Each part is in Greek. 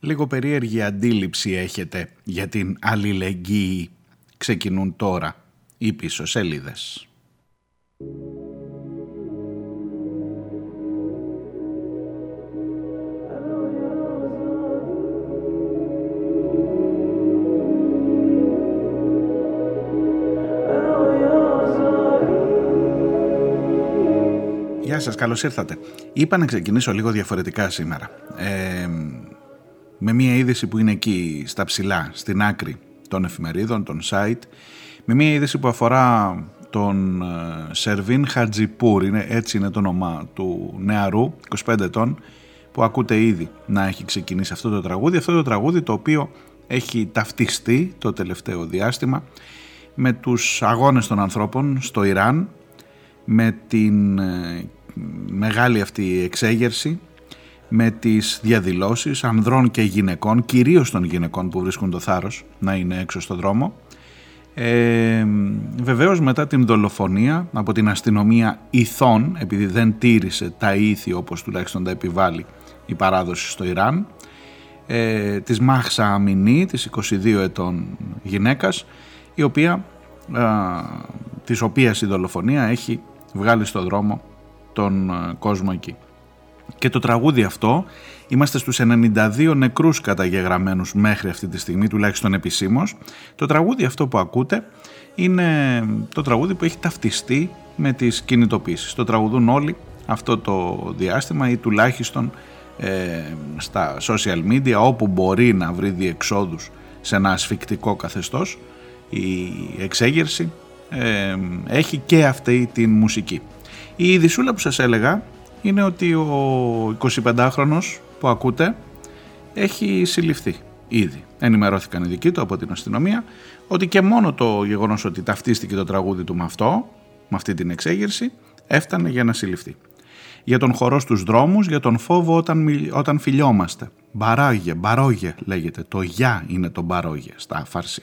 Λίγο περίεργη αντίληψη έχετε για την αλληλεγγύη. Ξεκινούν τώρα οι πίσω σελίδες. Γεια σας, καλώς ήρθατε. Είπα να ξεκινήσω λίγο διαφορετικά σήμερα. Ε, με μια είδηση που είναι εκεί στα ψηλά, στην άκρη των εφημερίδων, των site, με μια είδηση που αφορά τον ε, Σερβίν Χατζιπούρ, είναι, έτσι είναι το όνομα του νεαρού, 25 ετών, που ακούτε ήδη να έχει ξεκινήσει αυτό το τραγούδι. Αυτό το τραγούδι το οποίο έχει ταυτιστεί το τελευταίο διάστημα με τους αγώνες των ανθρώπων στο Ιράν, με την ε, μεγάλη αυτή εξέγερση με τις διαδηλώσεις ανδρών και γυναικών, κυρίως των γυναικών που βρίσκουν το θάρρος να είναι έξω στο δρόμο. Ε, βεβαίως μετά την δολοφονία από την αστυνομία ηθών, επειδή δεν τήρησε τα ήθη όπως τουλάχιστον τα επιβάλλει η παράδοση στο Ιράν, ε, της Μάχσα Αμινή, της 22 ετών γυναίκας, η οποία, ε, της οποίας η δολοφονία έχει βγάλει στο δρόμο τον ε, κόσμο εκεί. Και το τραγούδι αυτό, είμαστε στους 92 νεκρούς καταγεγραμμένους μέχρι αυτή τη στιγμή, τουλάχιστον επισήμως. Το τραγούδι αυτό που ακούτε είναι το τραγούδι που έχει ταυτιστεί με τις κινητοποίησεις. Το τραγουδούν όλοι αυτό το διάστημα ή τουλάχιστον ε, στα social media όπου μπορεί να βρει διεξόδους σε ένα ασφικτικό καθεστώς η εξέγερση ε, έχει και αυτή τη μουσική. Η ειδισούλα που σας έλεγα είναι ότι ο 25χρονος που ακούτε έχει συλληφθεί ήδη. Ενημερώθηκαν οι δικοί του από την αστυνομία ότι και μόνο το γεγονός ότι ταυτίστηκε το τραγούδι του με αυτό, με αυτή την εξέγερση, έφτανε για να συλληφθεί. Για τον χορό στους δρόμους, για τον φόβο όταν, όταν φιλιόμαστε. Μπαράγε, μπαρόγε λέγεται. Το γεια είναι το μπαρόγε στα φαρσί.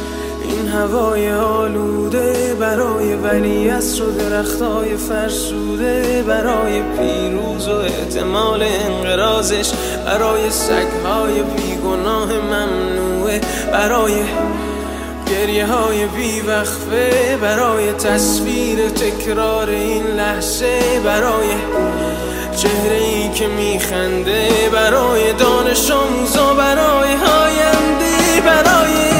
این هوای آلوده برای ولی و درختای فرسوده برای پیروز و احتمال انقرازش برای سگهای بیگناه ممنوعه برای گریه های بیوقفه برای تصویر تکرار این لحظه برای چهره ای که میخنده برای دانش آموزا برای هاینده برای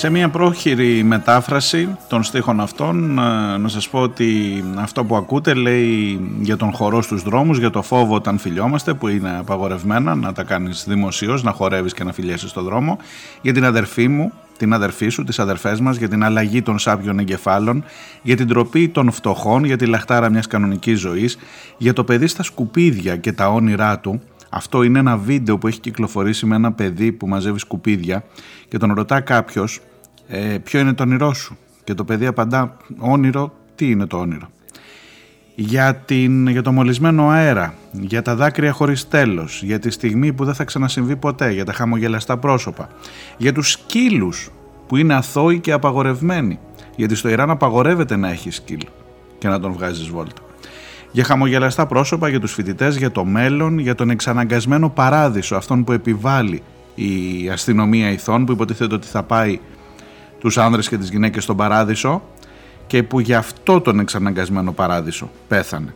Σε μια πρόχειρη μετάφραση των στίχων αυτών ε, να σας πω ότι αυτό που ακούτε λέει για τον χορό στους δρόμους, για το φόβο όταν φιλιόμαστε που είναι απαγορευμένα να τα κάνεις δημοσίως, να χορεύεις και να φιλιέσαι στο δρόμο, για την αδερφή μου, την αδερφή σου, τις αδερφές μας, για την αλλαγή των σάπιων εγκεφάλων, για την τροπή των φτωχών, για τη λαχτάρα μιας κανονικής ζωής, για το παιδί στα σκουπίδια και τα όνειρά του, αυτό είναι ένα βίντεο που έχει κυκλοφορήσει με ένα παιδί που μαζεύει σκουπίδια και τον ρωτά κάποιος ε, ποιο είναι το όνειρό σου; Και το παιδί απαντά όνειρο, τι είναι το όνειρο; Για, την, για το μολυσμένο αέρα, για τα δάκρυα χωρίς τέλος, για τη στιγμή που δεν θα ξανασυμβεί ποτέ, για τα χαμογελαστά πρόσωπα, για τους σκύλους που είναι αθώοι και απαγορευμένοι, γιατί στο Ιράν απαγορεύεται να έχεις σκύλ και να τον βγάζεις βόλτα. Για χαμογελαστά πρόσωπα, για τους φοιτητές, για το μέλλον, για τον εξαναγκασμένο παράδεισο, αυτόν που επιβάλλει η αστυνομία ηθών, που υποτίθεται ότι θα πάει τους άνδρες και τις γυναίκες στον παράδεισο και που γι' αυτό τον εξαναγκασμένο παράδεισο πέθανε.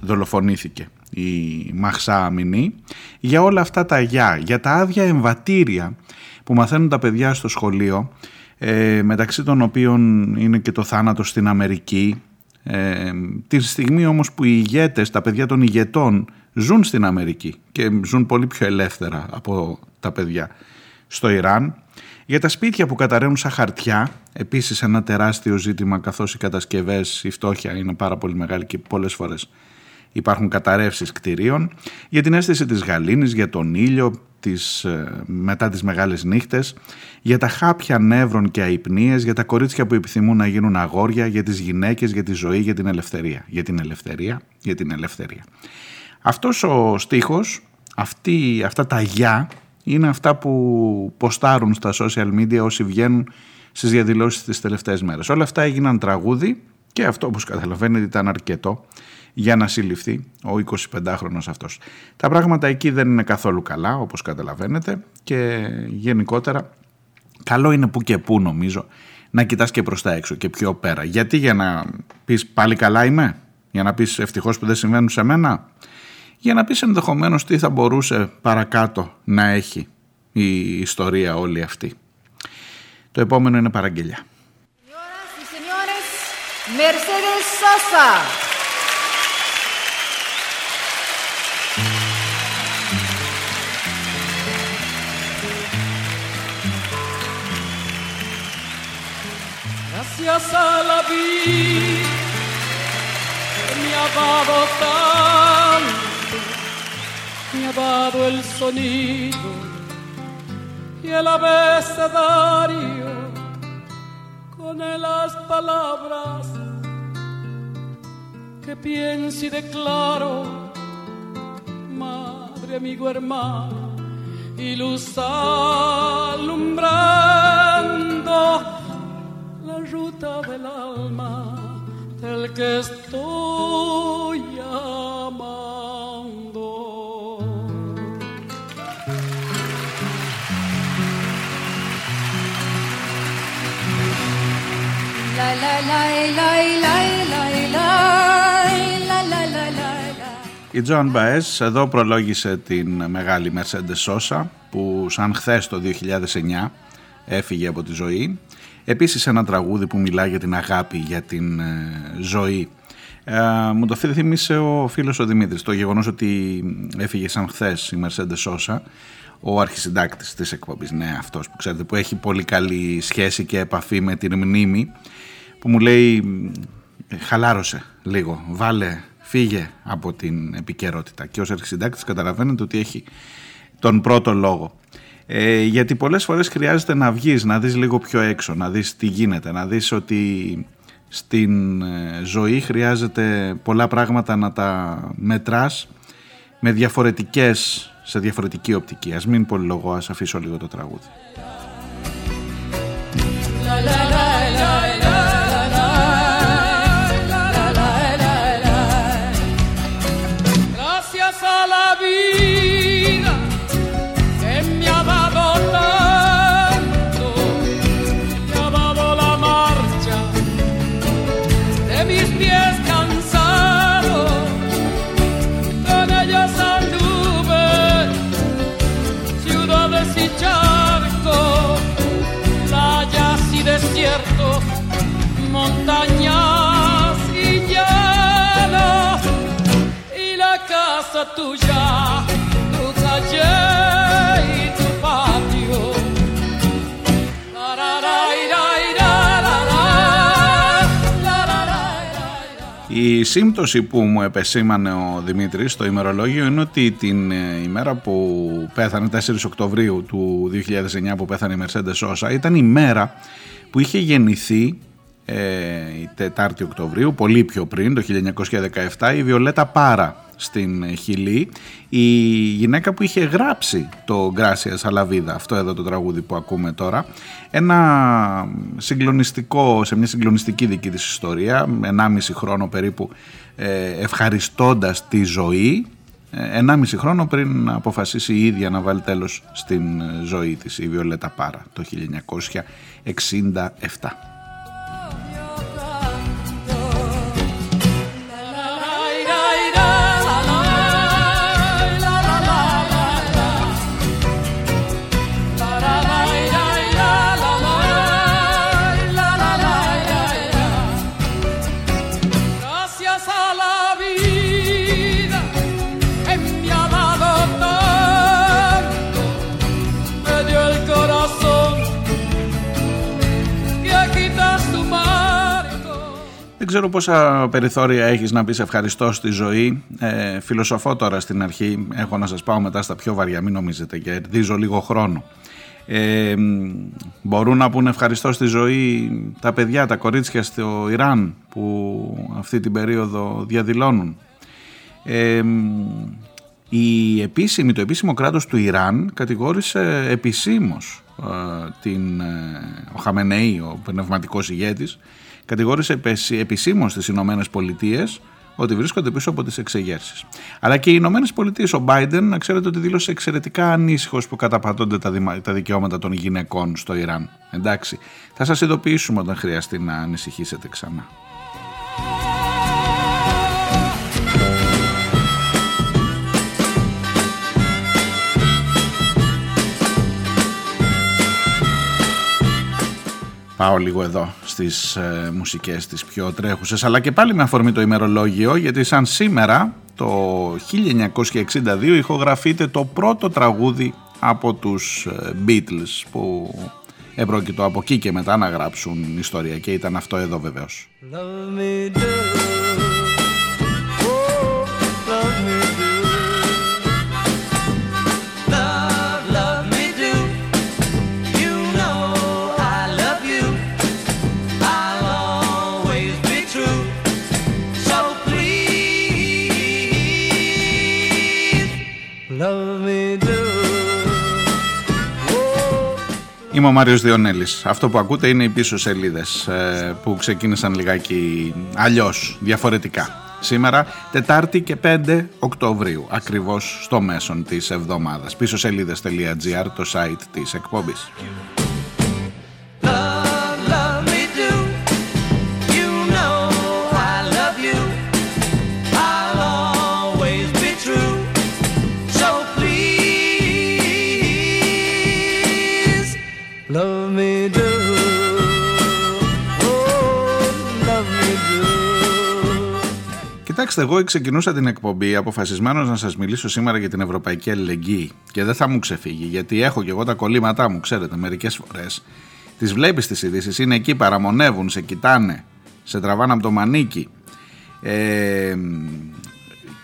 Δολοφονήθηκε η Μαχσά Αμινή για όλα αυτά τα γεια, για τα άδεια εμβατήρια που μαθαίνουν τα παιδιά στο σχολείο ε, μεταξύ των οποίων είναι και το θάνατο στην Αμερική ε, τη στιγμή όμως που οι ηγέτες, τα παιδιά των ηγετών ζουν στην Αμερική και ζουν πολύ πιο ελεύθερα από τα παιδιά στο Ιράν Για τα σπίτια που καταραίουν σαν χαρτιά, επίσης ένα τεράστιο ζήτημα καθώς οι κατασκευές, η φτώχεια είναι πάρα πολύ μεγάλη και πολλές φορές υπάρχουν καταρρεύσεις κτηρίων. Για την αίσθηση της γαλήνης, για τον ήλιο, τις, ε, μετά τις μεγάλες νύχτες, για τα χάπια νεύρων και αϊπνίες, για τα κορίτσια που επιθυμούν να γίνουν αγόρια, για τις γυναίκες, για τη ζωή, για την ελευθερία. Για την ελευθερία, για την ελευθερία. Αυτός ο στίχος, αυτή, αυτά τα «για» είναι αυτά που ποστάρουν στα social media όσοι βγαίνουν στις διαδηλώσεις τις τελευταίες μέρες. Όλα αυτά έγιναν τραγούδι και αυτό όπως καταλαβαίνετε ήταν αρκετό για να συλληφθεί ο 25χρονος αυτός. Τα πράγματα εκεί δεν είναι καθόλου καλά όπως καταλαβαίνετε και γενικότερα καλό είναι που και που νομίζω να κοιτάς και προς τα έξω και πιο πέρα. Γιατί για να πεις πάλι καλά είμαι, για να πεις ευτυχώς που δεν συμβαίνουν σε μένα, για να πεις ενδεχομένως τι θα μπορούσε παρακάτω να έχει η ιστορία όλη αυτή. Το επόμενο είναι παραγγελιά. Mercedes Sosa. Gracias a la vida me ha dado tanto, el sonido y el abecedario con las palabras que pienso y declaro, madre, amigo, hermano, y luz alumbrando la ruta del alma del que estoy Η Τζόαν Μπαέζ εδώ προλόγησε την μεγάλη Mercedes Sosa που σαν χθες το 2009 έφυγε από τη ζωή. Επίσης ένα τραγούδι που μιλά για την αγάπη, για την ε, ζωή. Ε, μου το θύμισε ο φίλος ο Δημήτρης. Το γεγονός ότι έφυγε σαν χθες η Mercedes Sosa ο αρχισυντάκτης της εκπομπής, ναι αυτός που ξέρετε που έχει πολύ καλή σχέση και επαφή με την μνήμη που μου λέει χαλάρωσε λίγο, βάλε, φύγε από την επικαιρότητα και ως αρχισυντάκτης καταλαβαίνετε ότι έχει τον πρώτο λόγο. Ε, γιατί πολλές φορές χρειάζεται να βγεις, να δεις λίγο πιο έξω, να δεις τι γίνεται, να δεις ότι στην ε, ζωή χρειάζεται πολλά πράγματα να τα μετράς με διαφορετικές, σε διαφορετική οπτική. Ας μην πολυλογώ, ας αφήσω λίγο το τραγούδι. Η σύμπτωση που μου επεσήμανε ο Δημήτρης στο ημερολόγιο είναι ότι την ε, ημέρα που πέθανε, 4 Οκτωβρίου του 2009 που πέθανε η Mercedes Sosa, ήταν η μέρα που είχε γεννηθεί ε, η 4η Οκτωβρίου, πολύ πιο πριν, το 1917, η Βιολέτα Πάρα στην Χιλή, η γυναίκα που είχε γράψει το Γκράσια Σαλαβίδα, αυτό εδώ το τραγούδι που ακούμε τώρα, ένα συγκλονιστικό, σε μια συγκλονιστική δική της ιστορία, 1,5 χρόνο περίπου ε, ευχαριστώντας τη ζωή, 1,5 ε, χρόνο πριν αποφασίσει η ίδια να βάλει τέλος στην ζωή της η Βιολέτα Πάρα το 1967. Ξέρω πόσα περιθώρια έχεις να πεις ευχαριστώ στη ζωή. Ε, φιλοσοφώ τώρα στην αρχή, έχω να σας πάω μετά στα πιο βαριά, μην νομίζετε, κερδίζω λίγο χρόνο. Ε, μπορούν να πούνε ευχαριστώ στη ζωή τα παιδιά, τα κορίτσια στο Ιράν που αυτή την περίοδο διαδηλώνουν. Ε, η επίσημη, το επίσημο κράτος του Ιράν κατηγόρησε επισήμως ε, την, ε, ο Χαμενεή, ο πνευματικός ηγέτης, κατηγόρησε επισήμως τις Ηνωμένες Πολιτείες ότι βρίσκονται πίσω από τις εξεγέρσεις. Αλλά και οι Ηνωμένες Πολιτείες, ο Biden, να ξέρετε ότι δήλωσε εξαιρετικά ανήσυχος που καταπατώνται τα, τα δικαιώματα των γυναικών στο Ιράν. Εντάξει, θα σας ειδοποιήσουμε όταν χρειαστεί να ανησυχήσετε ξανά. Πάω λίγο εδώ στις ε, μουσικές τις πιο τρέχουσες αλλά και πάλι με αφορμή το ημερολόγιο γιατί σαν σήμερα το 1962 ηχογραφείται το πρώτο τραγούδι από τους ε, Beatles που επρόκειτο από εκεί και μετά να γράψουν ιστορία. Και ήταν αυτό εδώ βεβαίως. Είμαι ο Μάριος Διονέλης. Αυτό που ακούτε είναι οι πίσω σελίδες ε, που ξεκίνησαν λιγάκι αλλιώς, διαφορετικά. Σήμερα, Τετάρτη και 5 Οκτωβρίου, ακριβώς στο μέσον της εβδομάδας. Πίσω σελίδες.gr, το site της εκπομπής. Κοιτάξτε, εγώ ξεκινούσα την εκπομπή αποφασισμένος να σας μιλήσω σήμερα για την Ευρωπαϊκή Αλληλεγγύη και δεν θα μου ξεφύγει γιατί έχω και εγώ τα κολλήματά μου, ξέρετε, μερικές φορές. Τις βλέπεις τις ειδήσεις, είναι εκεί, παραμονεύουν, σε κοιτάνε, σε τραβάνε από το μανίκι. Ε,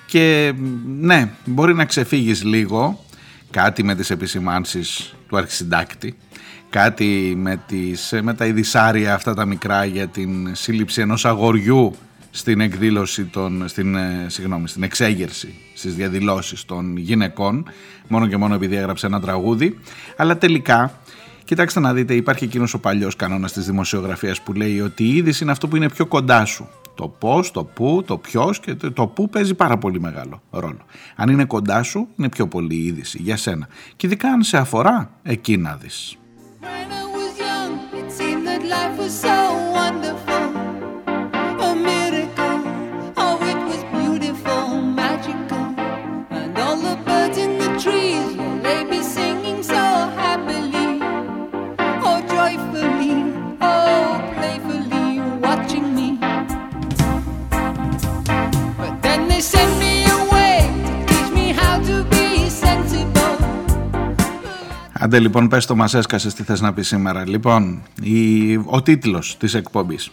και ναι, μπορεί να ξεφύγεις λίγο κάτι με τις επισημάνσεις του αρχισυντάκτη κάτι με, τις, με τα ειδισάρια αυτά τα μικρά για την σύλληψη ενός αγοριού στην εκδήλωση των, στην, ε, συγγνώμη, στην εξέγερση στις διαδηλώσεις των γυναικών μόνο και μόνο επειδή έγραψε ένα τραγούδι αλλά τελικά κοιτάξτε να δείτε υπάρχει εκείνος ο παλιός κανόνας της δημοσιογραφίας που λέει ότι η είδηση είναι αυτό που είναι πιο κοντά σου το πώς, το πού, το ποιος και το πού παίζει πάρα πολύ μεγάλο ρόλο. Αν είναι κοντά σου είναι πιο πολύ η είδηση για σένα και ειδικά αν σε αφορά εκεί να δεις. Άντε λοιπόν πες το μας έσκασες τι θες να πεις σήμερα. Λοιπόν, η, ο τίτλος της εκπομπής.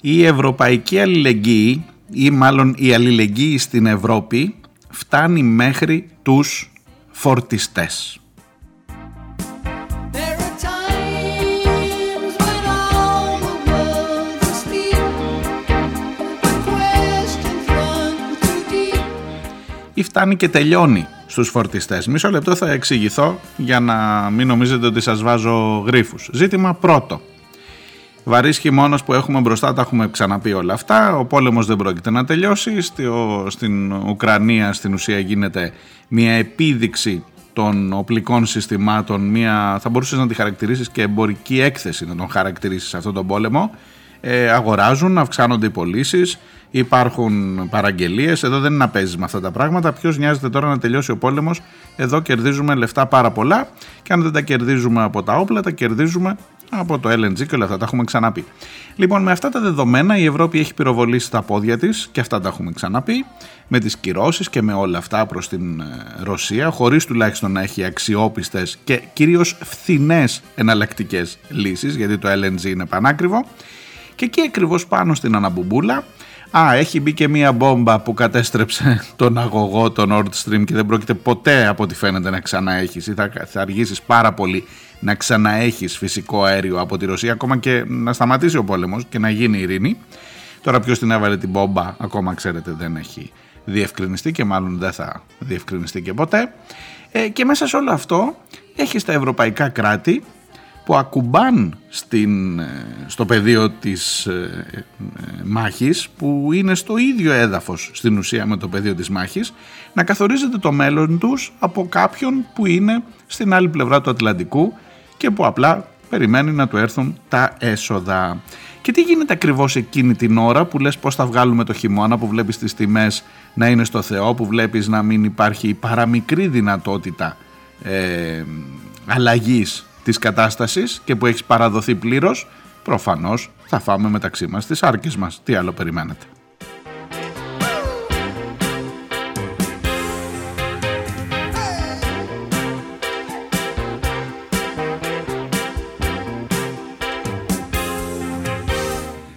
Η Ευρωπαϊκή Αλληλεγγύη ή μάλλον η αλληλεγγύη στην Ευρώπη φτάνει μέχρι τους φορτιστές. ή φτάνει και τελειώνει στους φορτιστές. Μισό λεπτό θα εξηγηθώ για να μην νομίζετε ότι σας βάζω γρίφους. Ζήτημα πρώτο. Βαρύς χειμώνας που έχουμε μπροστά, τα έχουμε ξαναπεί όλα αυτά. Ο πόλεμος δεν πρόκειται να τελειώσει. Στην Ουκρανία στην ουσία γίνεται μια επίδειξη των οπλικών συστημάτων, μια, θα μπορούσες να τη χαρακτηρίσεις και εμπορική έκθεση να τον χαρακτηρίσεις αυτόν τον πόλεμο. Ε, αγοράζουν, αυξάνονται οι πωλήσεις, υπάρχουν παραγγελίες, εδώ δεν είναι να παίζεις με αυτά τα πράγματα, ποιος νοιάζεται τώρα να τελειώσει ο πόλεμος, εδώ κερδίζουμε λεφτά πάρα πολλά. Και αν δεν τα κερδίζουμε από τα όπλα, τα κερδίζουμε από το LNG και όλα αυτά, τα έχουμε ξαναπεί. Λοιπόν, με αυτά τα δεδομένα η Ευρώπη έχει πυροβολήσει τα πόδια της και αυτά τα έχουμε ξαναπεί, με τις κυρώσεις και με όλα αυτά προς την ε, Ρωσία, χωρίς τουλάχιστον να έχει αξιόπιστες και κυρίως φθηνές εναλλακτικές λύσεις, γιατί το LNG είναι πανάκριβο. Και εκεί ακριβώς πάνω στην αναμπουμπούλα Α, έχει μπει και μία μπόμπα που κατέστρεψε τον αγωγό, τον Nord Stream και δεν πρόκειται ποτέ από ό,τι φαίνεται να ξαναέχεις ή θα, θα αργήσεις πάρα πολύ να ξαναέχεις φυσικό αέριο από τη Ρωσία ακόμα και να σταματήσει ο πόλεμος και να γίνει ειρήνη. Τώρα ποιος την έβαλε την μπόμπα ακόμα ξέρετε δεν έχει διευκρινιστεί και μάλλον δεν θα διευκρινιστεί και ποτέ. Ε, και μέσα σε όλο αυτό έχεις τα ευρωπαϊκά κράτη που ακουμπάν στην, ε, στο πεδίο της ε, ε, μάχης που είναι στο ίδιο έδαφος στην ουσία με το πεδίο της μάχης να καθορίζεται το μέλλον τους από κάποιον που είναι στην άλλη πλευρά του Ατλαντικού και που απλά περιμένει να του έρθουν τα έσοδα. Και τι γίνεται ακριβώς εκείνη την ώρα που λες πώς θα βγάλουμε το χειμώνα, που βλέπεις τις τιμές να είναι στο Θεό, που βλέπεις να μην υπάρχει παραμικρή δυνατότητα ε, αλλαγής της κατάστασης και που έχει παραδοθεί πλήρως, προφανώς θα φάμε μεταξύ μας τις άρκες μας. Τι άλλο περιμένετε;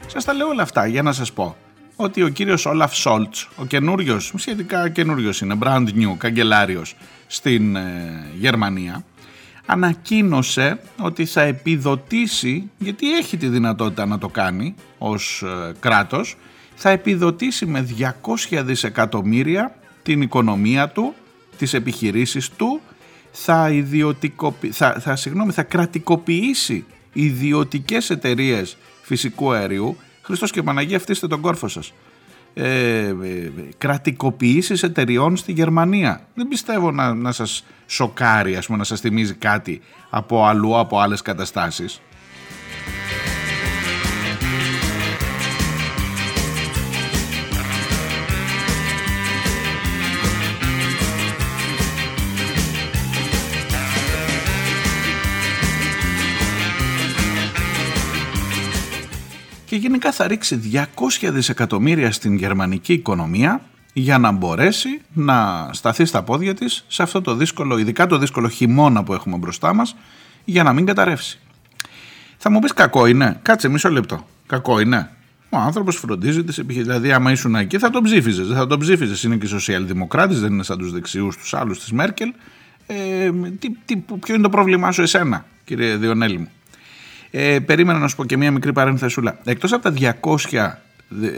Σας τα λέω όλα αυτά για να σας πω ότι ο κύριος Όλαφ Σόλτς, ο καινούριος, σχετικά καινούριος είναι, brand new, καγκελάριος στην ε, Γερμανία, ανακοίνωσε ότι θα επιδοτήσει, γιατί έχει τη δυνατότητα να το κάνει ως ε, κράτος, θα επιδοτήσει με 200 δισεκατομμύρια την οικονομία του, τις επιχειρήσεις του, θα, θα, θα, συγγνώμη, θα κρατικοποιήσει ιδιωτικές εταιρείες φυσικού αερίου. Χριστός και Παναγία αυτήστε τον κόρφο σας. Ε, ε, κρατικοποιήσεις εταιριών στη Γερμανία. Δεν πιστεύω να, να σας σοκάρει, ας πούμε, να σας θυμίζει κάτι από αλλού, από άλλες καταστάσεις. Και γενικά θα ρίξει 200 δισεκατομμύρια στην γερμανική οικονομία για να μπορέσει να σταθεί στα πόδια της σε αυτό το δύσκολο, ειδικά το δύσκολο χειμώνα που έχουμε μπροστά μας, για να μην καταρρεύσει. Θα μου πεις κακό είναι, κάτσε μισό λεπτό, κακό είναι. Ο άνθρωπος φροντίζει τις επιχειρήσει. Δηλαδή, άμα ήσουν εκεί, θα τον ψήφιζες. Δεν θα τον ψήφιζες. Είναι και σοσιαλδημοκράτης, δεν είναι σαν τους δεξιούς, τους άλλους της Μέρκελ. Ε, τι, τι, ποιο είναι το πρόβλημά σου, εσένα, κύριε Διονέλη μου; Ε, περίμενα να σου πω και μία μικρή παρένθεσούλα. Εκτός από τα 200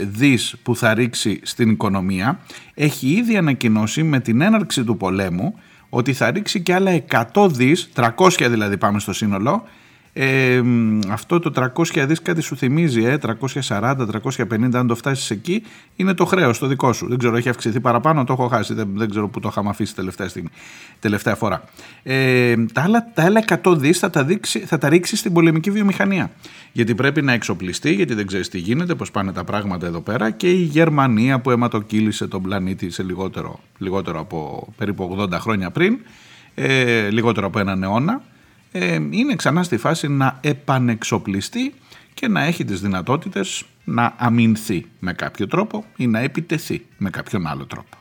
δις που θα ρίξει στην οικονομία, έχει ήδη ανακοινώσει με την έναρξη του πολέμου ότι θα ρίξει και άλλα 100 δις, 300 δηλαδή πάμε στο σύνολο, ε, αυτό το 300 δις κάτι σου θυμίζει, ε, 340, 350, αν το φτάσεις εκεί, είναι το χρέος το δικό σου. Δεν ξέρω, έχει αυξηθεί παραπάνω, το έχω χάσει. Δεν, δεν ξέρω που το είχαμε αφήσει τελευταία, στιγμή, τελευταία φορά. Ε, τα, άλλα, τα άλλα 100 δις θα τα, δείξει, θα τα ρίξεις στην πολεμική βιομηχανία. Γιατί πρέπει να εξοπλιστεί, γιατί δεν ξέρεις τι γίνεται, πώς πάνε τα πράγματα εδώ πέρα. Και η Γερμανία που αιματοκύλησε τον πλανήτη σε λιγότερο, λιγότερο από περίπου 80 χρόνια πριν, ε, λιγότερο από έναν αιώνα ε, είναι ξανά στη φάση να επανεξοπλιστεί και να έχει τις δυνατότητες να αμυνθεί με κάποιο τρόπο ή να επιτεθεί με κάποιον άλλο τρόπο.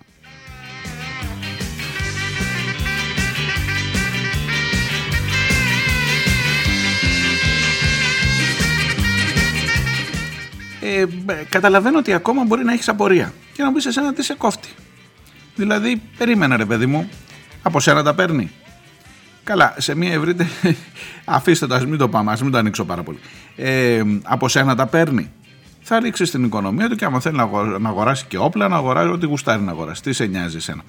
Ε, καταλαβαίνω ότι ακόμα μπορεί να έχεις απορία και να μπεις σε σένα τι σε κόφτει. Δηλαδή, περίμενα ρε παιδί μου, από σένα τα παίρνει. Καλά, σε μια ευρύτερη. Αφήστε το, ας μην το πάμε, ας μην το ανοίξω πάρα πολύ. Ε, από σένα τα παίρνει. Θα ρίξει στην οικονομία του και άμα θέλει να αγοράσει και όπλα, να αγοράσει ό,τι γουστάρει να αγοράσει. Τι σε νοιάζει εσένα;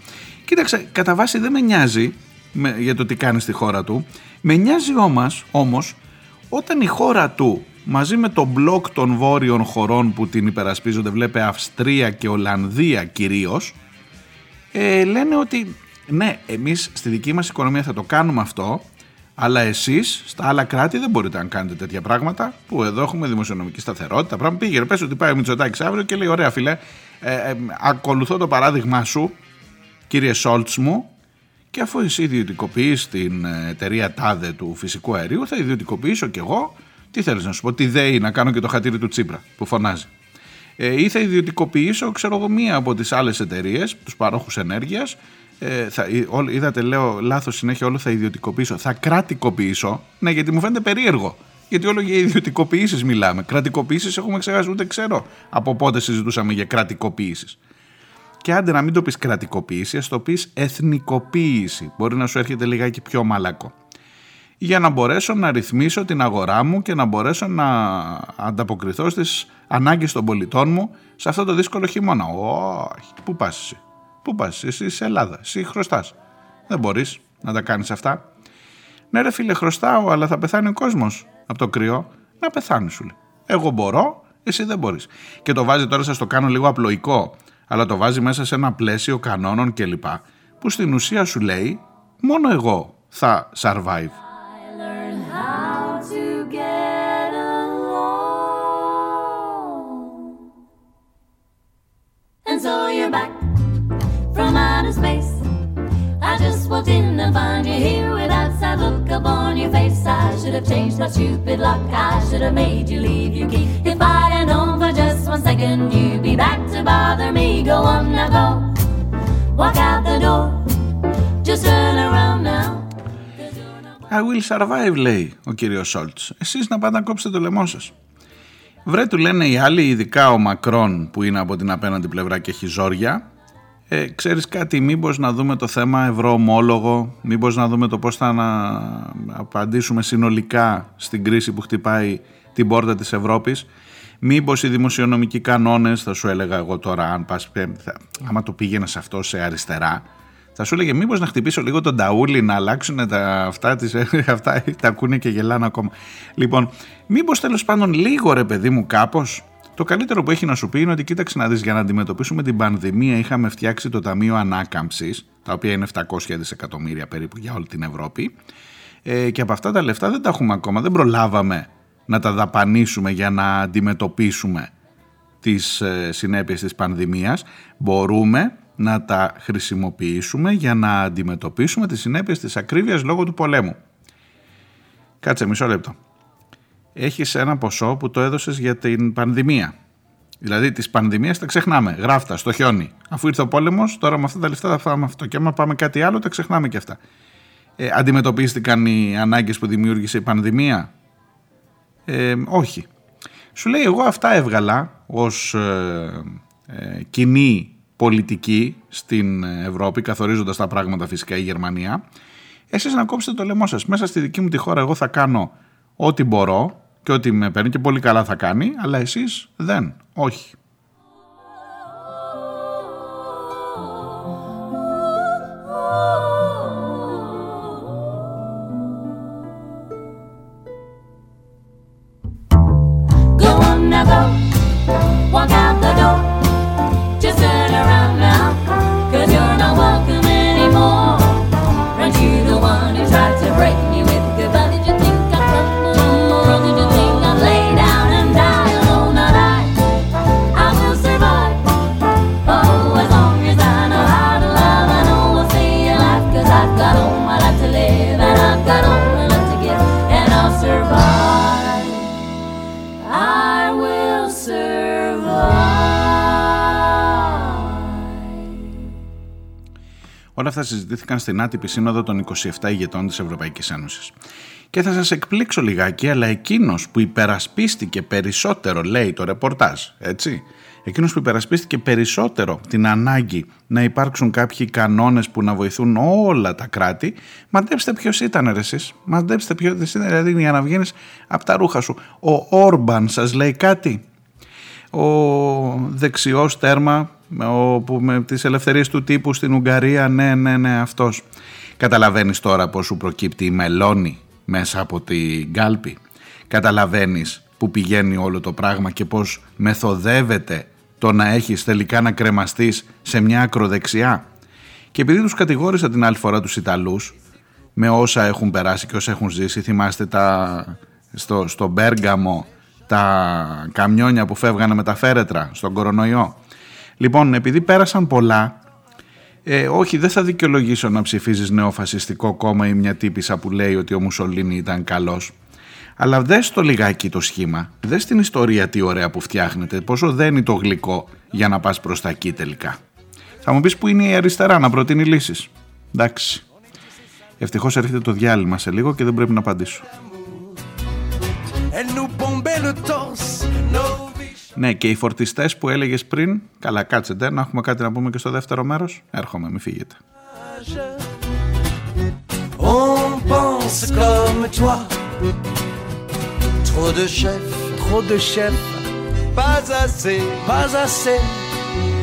Κοίταξε, κατά βάση δεν με νοιάζει με, για το τι κάνει στη χώρα του. Με νοιάζει όμως όταν η χώρα του μαζί με το μπλοκ των βόρειων χωρών που την υπερασπίζονται, βλέπε Αυστρία και Ολλανδία κυρίως, ε, λένε ότι ναι, εμείς στη δική μας οικονομία θα το κάνουμε αυτό, αλλά εσείς στα άλλα κράτη δεν μπορείτε να κάνετε τέτοια πράγματα που εδώ έχουμε δημοσιονομική σταθερότητα. Πράγμα πήγε, πες ότι πάει ο Μητσοτάκης αύριο και λέει: Ωραία, φιλέ, ε, ε, ακολουθώ το παράδειγμά σου, κύριε Σόλτς μου, και αφού εσύ ιδιωτικοποιείς την ε, εταιρεία τάδε του φυσικού αερίου, θα ιδιωτικοποιήσω κι εγώ. Τι θέλεις να σου πω, τι ΔΕΗ να κάνω και το χατήρι του Τσίπρα που φωνάζει. Ε, ή θα ιδιωτικοποιήσω, ξέρω εγώ, μία από τις άλλες εταιρείες, τους παρόχους ενέργειας, ε, θα, είδατε λέω λάθος συνέχεια όλο θα ιδιωτικοποιήσω, θα κρατικοποιήσω, ναι γιατί μου φαίνεται περίεργο Γιατί όλο για ιδιωτικοποιήσεις μιλάμε. Κρατικοποιήσεις έχουμε ξεχάσει, ούτε ξέρω από πότε συζητούσαμε για κρατικοποιήσεις. Και άντε να μην το πεις κρατικοποίηση, ας το πεις εθνικοποίηση. Μπορεί να σου έρχεται λιγάκι πιο μαλακό. Για να μπορέσω να ρυθμίσω την αγορά μου και να μπορέσω να ανταποκριθώ στις ανάγκες των πολιτών μου σε αυτό το δύσκολο χειμώνα. Όχι, πού πας εσύ. Πού πας εσύ, είσαι Ελλάδα, εσύ χρωστάς. Δεν μπορείς να τα κάνεις αυτά. Ναι, ρε φίλε, χρωστάω, αλλά θα πεθάνει ο κόσμος από το κρυό. Να πεθάνεις, σου λέει. Εγώ μπορώ, εσύ δεν μπορείς. Και το βάζει τώρα, σας το κάνω λίγο απλοϊκό, αλλά το βάζει μέσα σε ένα πλαίσιο κανόνων κλπ. Που στην ουσία σου λέει, μόνο εγώ θα survive. Sad look upon your face. I should have changed my stupid lock. I should have made you leave your key. If I'd have known for just one second you'd be back to bother me, go on now, go. Walk out the door. Just turn around now. I will survive, λέει ο κύριος Σόλτς. Εσείς να πάτε να κόψετε το λαιμό σας. Βρε του λένε οι άλλοι, ειδικά ο Μακρόν που είναι από την απέναντι πλευρά και έχει ζόρια, ε, ξέρεις κάτι, μήπως να δούμε το θέμα ευρωομόλογο, μήπως να δούμε το πώς θα να απαντήσουμε συνολικά στην κρίση που χτυπάει την πόρτα της Ευρώπης. Μήπως οι δημοσιονομικοί κανόνες, θα σου έλεγα εγώ τώρα, αν πας, άμα το πήγαινες σε αυτό σε αριστερά, θα σου έλεγε μήπως να χτυπήσω λίγο τον ταούλι να αλλάξουν τα, αυτά, τις, αυτά τα ακούνε και γελάνε ακόμα. Λοιπόν, μήπως τέλος πάντων λίγο ρε παιδί μου κάπως το καλύτερο που έχει να σου πει είναι ότι κοίταξε να δεις για να αντιμετωπίσουμε την πανδημία είχαμε φτιάξει το Ταμείο Ανάκαμψης τα οποία είναι 700 δισεκατομμύρια περίπου για όλη την Ευρώπη. Ε, και από αυτά τα λεφτά δεν τα έχουμε ακόμα, δεν προλάβαμε να τα δαπανίσουμε για να αντιμετωπίσουμε τις ε, συνέπειες της πανδημίας. Μπορούμε να τα χρησιμοποιήσουμε για να αντιμετωπίσουμε τις συνέπειες της ακρίβειας λόγω του πολέμου. Κάτσε μισό λεπτό έχεις ένα ποσό που το έδωσες για την πανδημία. Δηλαδή τη πανδημία τα ξεχνάμε. Γράφτα στο χιόνι. Αφού ήρθε ο πόλεμος, τώρα με αυτά τα λεφτά θα φάμε αυτό. Και άμα πάμε κάτι άλλο, τα ξεχνάμε και αυτά. Ε, αντιμετωπίστηκαν οι ανάγκες που δημιούργησε η πανδημία; Ε, όχι. Σου λέει, εγώ αυτά έβγαλα ως ε, ε, κοινή πολιτική στην Ευρώπη, καθορίζοντας τα πράγματα φυσικά η Γερμανία. Εσείς να κόψετε το λαιμό σας. Μέσα στη δική μου τη χώρα, εγώ θα κάνω ό,τι μπορώ και ότι με παίρνει και πολύ καλά θα κάνει, αλλά εσείς δεν, όχι. Αυτά συζητήθηκαν στην άτυπη σύνοδο των 27 ηγετών της Ευρωπαϊκής Ένωσης. Και θα σας εκπλήξω λιγάκι, αλλά εκείνος που υπερασπίστηκε περισσότερο, λέει το ρεπορτάζ, έτσι, εκείνος που υπερασπίστηκε περισσότερο την ανάγκη να υπάρξουν κάποιοι κανόνες που να βοηθούν όλα τα κράτη, μαντέψτε ποιος ήταν ρε εσείς, μαντέψτε ποιος ήταν, δηλαδή για να βγαίνεις από τα ρούχα σου. Ο Όρμπαν σας λέει κάτι, ο δεξιός τέρμα όπου με τις ελευθερίες του τύπου στην Ουγγαρία, ναι, ναι, ναι, αυτός. Καταλαβαίνεις τώρα πώς σου προκύπτει η μελώνη μέσα από την κάλπη; Καταλαβαίνεις που πηγαίνει όλο το πράγμα και πώς μεθοδεύεται το να έχεις τελικά να κρεμαστείς σε μια ακροδεξιά; Και επειδή τους κατηγόρησα την άλλη φορά τους Ιταλούς με όσα έχουν περάσει και όσα έχουν ζήσει, θυμάστε τα, στο, στο Μπέργαμο τα καμιόνια που φεύγανε με τα φέρετρα στον κορονοϊό; Λοιπόν, επειδή πέρασαν πολλά, ε, όχι δεν θα δικαιολογήσω να ψηφίζεις νεοφασιστικό κόμμα ή μια τύπησα που λέει ότι ο Μουσολίνη ήταν καλός. Αλλά δες το λιγάκι το σχήμα, δες την ιστορία τι ωραία που φτιάχνεται, πόσο δένει το γλυκό για να πας προς τα εκεί τελικά. Θα μου πεις που είναι η αριστερά να προτείνει λύσεις. Εντάξει. Ευτυχώς έρχεται το διάλειμμα σε λίγο και δεν πρέπει να απαντήσω. Ναι, και οι φορτιστές που έλεγες πριν. Καλά, κάτσετε να έχουμε κάτι να πούμε και στο δεύτερο μέρος. Έρχομαι, μην φύγετε. On pense comme toi. Trop de chefs, trop de chefs. Pas assez, pas assez.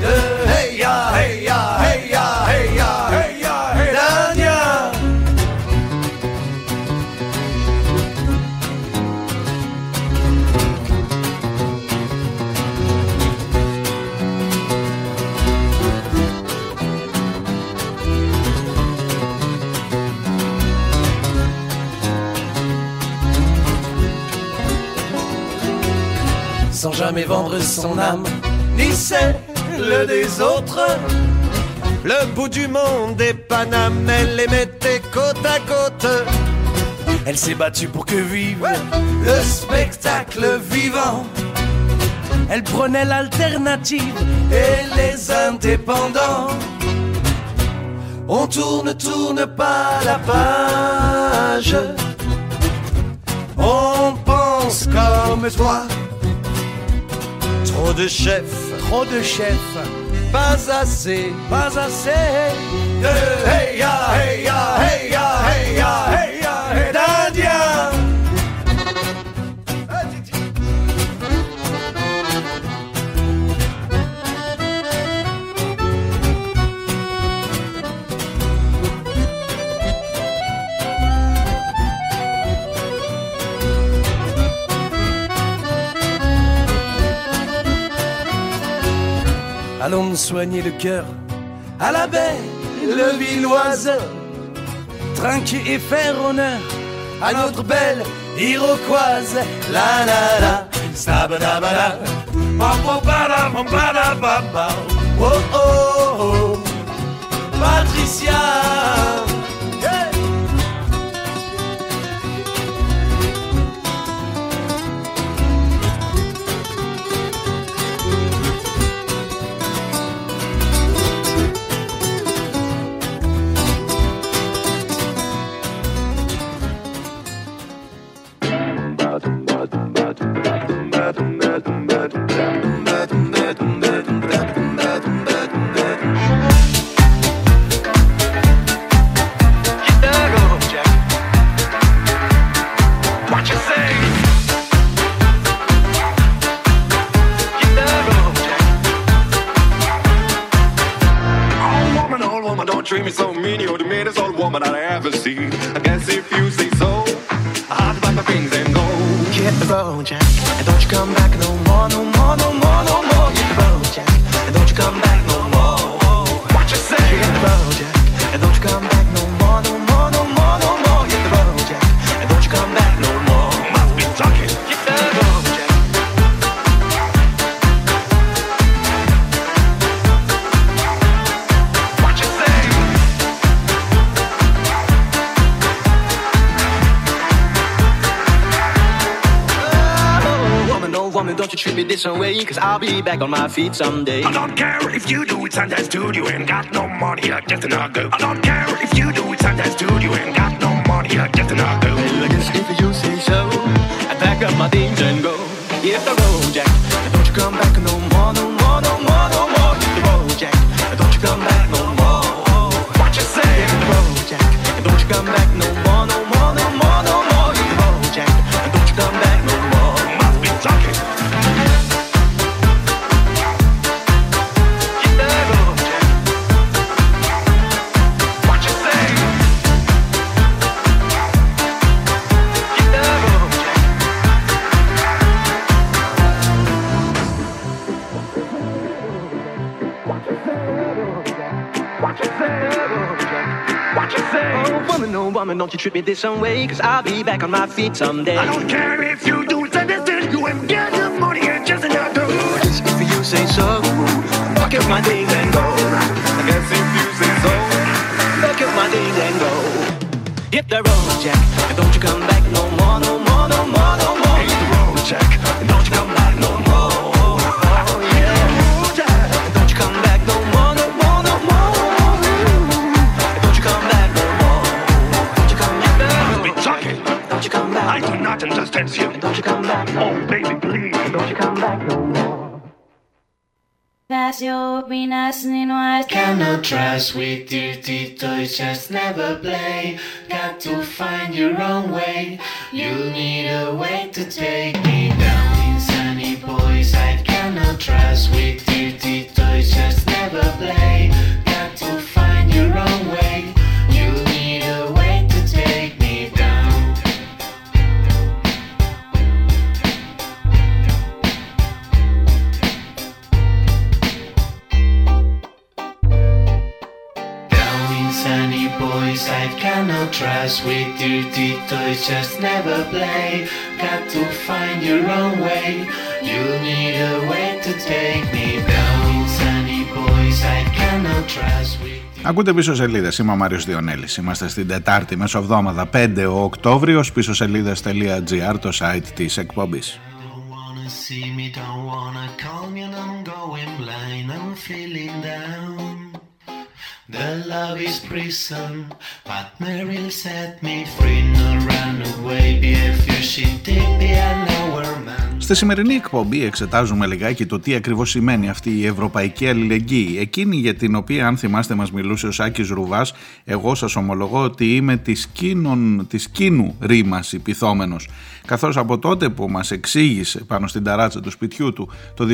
De hey ya, hey ya, hey ya, sans jamais vendre son âme, ni celle des autres. Le bout du monde des Paname, elle les mettait côte à côte. Elle s'est battue pour que vive le spectacle vivant. Elle prenait l'alternative et les indépendants. On tourne, tourne pas la page. On pense comme toi. Trop de chefs, trop de chefs, pas assez, pas assez. De hey ya, hey ya, hey ya, hey ya, hey ya, hey Allons soigner le cœur à la belle villoise, trinquer et faire honneur à notre belle iroquoise. La la la, oh oh oh, Patricia. Cause I'll be back on my feet someday. I don't care if you do it Sunday studio ain't got no money, I just not go. I don't care if you do it Sunday studio ain't got no money, I just not go. Well, I guess if you say so, I pack up my things and go. Hit the road, Jack. Don't you treat me this some way, cause I'll be back on my feet someday. I don't care if you do it understand, you ain't get the money, and just enough to If you say so, fuck up my things and go. I guess if you say so, fuck up my things and go. Hit the road, Jack, and don't you come back no more, no more, no more, no more. Hit the road, Jack, don't you come back. Oh, baby, please. Don't you come back no more. That's your penis in white. Cannot trust with dirty toys, just never play. Got to find your own way. You need a way to take me down. Insane boys, I cannot trust with dirty toys, just never play. Trust with dirty toys, just never play. Got to find your own way. You need a way to take me down in sunny boys, I cannot trust with. Ακούτε πίσω σελίδε. Είμαι ο Μάριο Διονέλη. Είμαστε στην Τετάρτη μεσοβδόμαδα 5 ο Οκτώβριο. Πίσω σελίδε.gr το site τη εκπομπή. Don't wanna see me, don't wanna call me, and I'm going blind, I'm feeling down. The love is prison, but Meryl set me free. No run away, be a she take me an hour man. Στη σημερινή εκπομπή εξετάζουμε λιγάκι το τι ακριβώς σημαίνει αυτή η ευρωπαϊκή αλληλεγγύη. Εκείνη για την οποία αν θυμάστε μας μιλούσε ο Σάκης Ρουβάς, εγώ σας ομολογώ ότι είμαι της, κίνων, της κίνου ρήμας υπηθόμενος. Καθώς από τότε που μας εξήγησε πάνω στην ταράτσα του σπιτιού του το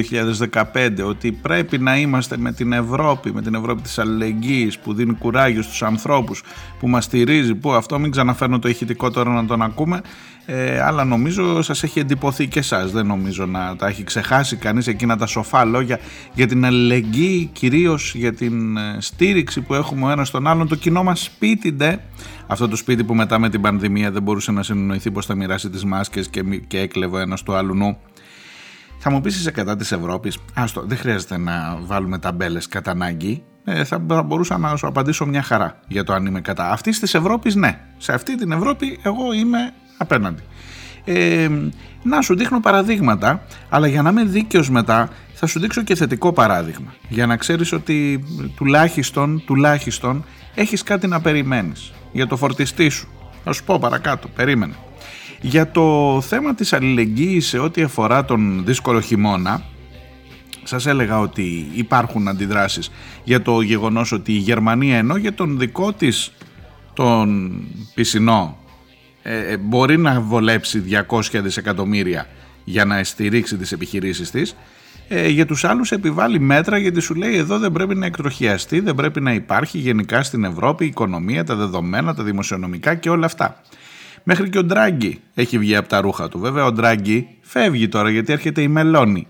2015 ότι πρέπει να είμαστε με την Ευρώπη, με την Ευρώπη της αλληλεγγύης που δίνει κουράγιο στους ανθρώπους, που μας στηρίζει, που αυτό μην ξαναφέρνω το ηχητικό τώρα να τον ακούμε, ε, αλλά νομίζω σας έχει εντυπωθεί και εσάς, δεν νομίζω να τα έχει ξεχάσει κανείς εκείνα τα σοφά λόγια για την αλληλεγγύη, κυρίως για την ε, στήριξη που έχουμε ο ένας στον άλλον, το κοινό μας σπίτι ντε, αυτό το σπίτι που μετά με την πανδημία δεν μπορούσε να συνεννοηθεί πως θα μοιράσει τις μάσκες και, μη- και έκλεβε ο ένας του άλλου νου. Θα μου πεις είσαι κατά της Ευρώπης; Άστο, δεν χρειάζεται να βάλουμε ταμπέλες κατά ανάγκη. Ε, θα, θα μπορούσα να σου απαντήσω μια χαρά για το αν είμαι κατά. Αυτής της Ευρώπης ναι. Σε αυτή την Ευρώπη εγώ είμαι απέναντι. Ε, να σου δείχνω παραδείγματα, αλλά για να είμαι δίκαιος μετά θα σου δείξω και θετικό παράδειγμα. Για να ξέρεις ότι τουλάχιστον, τουλάχιστον έχεις κάτι να περιμένεις για το φορτιστή σου. Θα σου πω παρακάτω, περίμενε. Για το θέμα της αλληλεγγύης σε ό,τι αφορά τον δύσκολο χειμώνα, σας έλεγα ότι υπάρχουν αντιδράσεις για το γεγονός ότι η Γερμανία ενώ για τον δικό της τον πισινό ε, ε, μπορεί να βολέψει 200 δισεκατομμύρια για να στηρίξει τις επιχειρήσεις της ε, για τους άλλους επιβάλλει μέτρα γιατί σου λέει εδώ δεν πρέπει να εκτροχιαστεί, δεν πρέπει να υπάρχει γενικά στην Ευρώπη η οικονομία, τα δεδομένα, τα δημοσιονομικά και όλα αυτά. Μέχρι και ο Ντράγκη έχει βγει από τα ρούχα του. Βέβαια ο Ντράγκη φεύγει τώρα γιατί έρχεται η Μελώνη.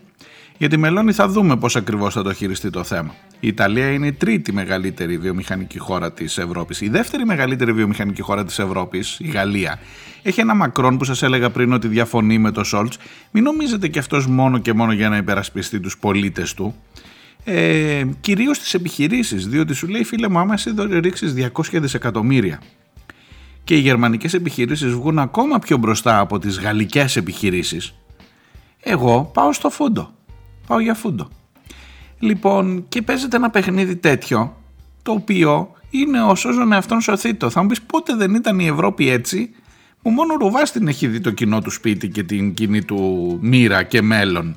Για τη Μελώνη θα δούμε πώς ακριβώς θα το χειριστεί το θέμα. Η Ιταλία είναι η τρίτη μεγαλύτερη βιομηχανική χώρα της Ευρώπης. Η δεύτερη μεγαλύτερη βιομηχανική χώρα της Ευρώπης, η Γαλλία, έχει ένα Μακρόν που σας έλεγα πριν ότι διαφωνεί με το Σόλτς. Μην νομίζετε και αυτός μόνο και μόνο για να υπερασπιστεί τους πολίτες του. Ε, κυρίως τις επιχειρήσεις, διότι σου λέει φίλε μου άμα εσύ εδώ ρίξεις 200 δισεκατομμύρια και οι γερμανικές επιχειρήσεις βγουν ακόμα πιο μπροστά από τις γαλλικές επιχειρήσεις, εγώ πάω στο φούντο. Πάω για φούντο. Λοιπόν, και παίζεται ένα παιχνίδι τέτοιο, το οποίο είναι ο σώζον εαυτόν σωθήτο. Θα μου πεις πότε δεν ήταν η Ευρώπη έτσι, που μόνο ο Ρουβάς την έχει δει το κοινό του σπίτι και την κοινή του μοίρα και μέλλον.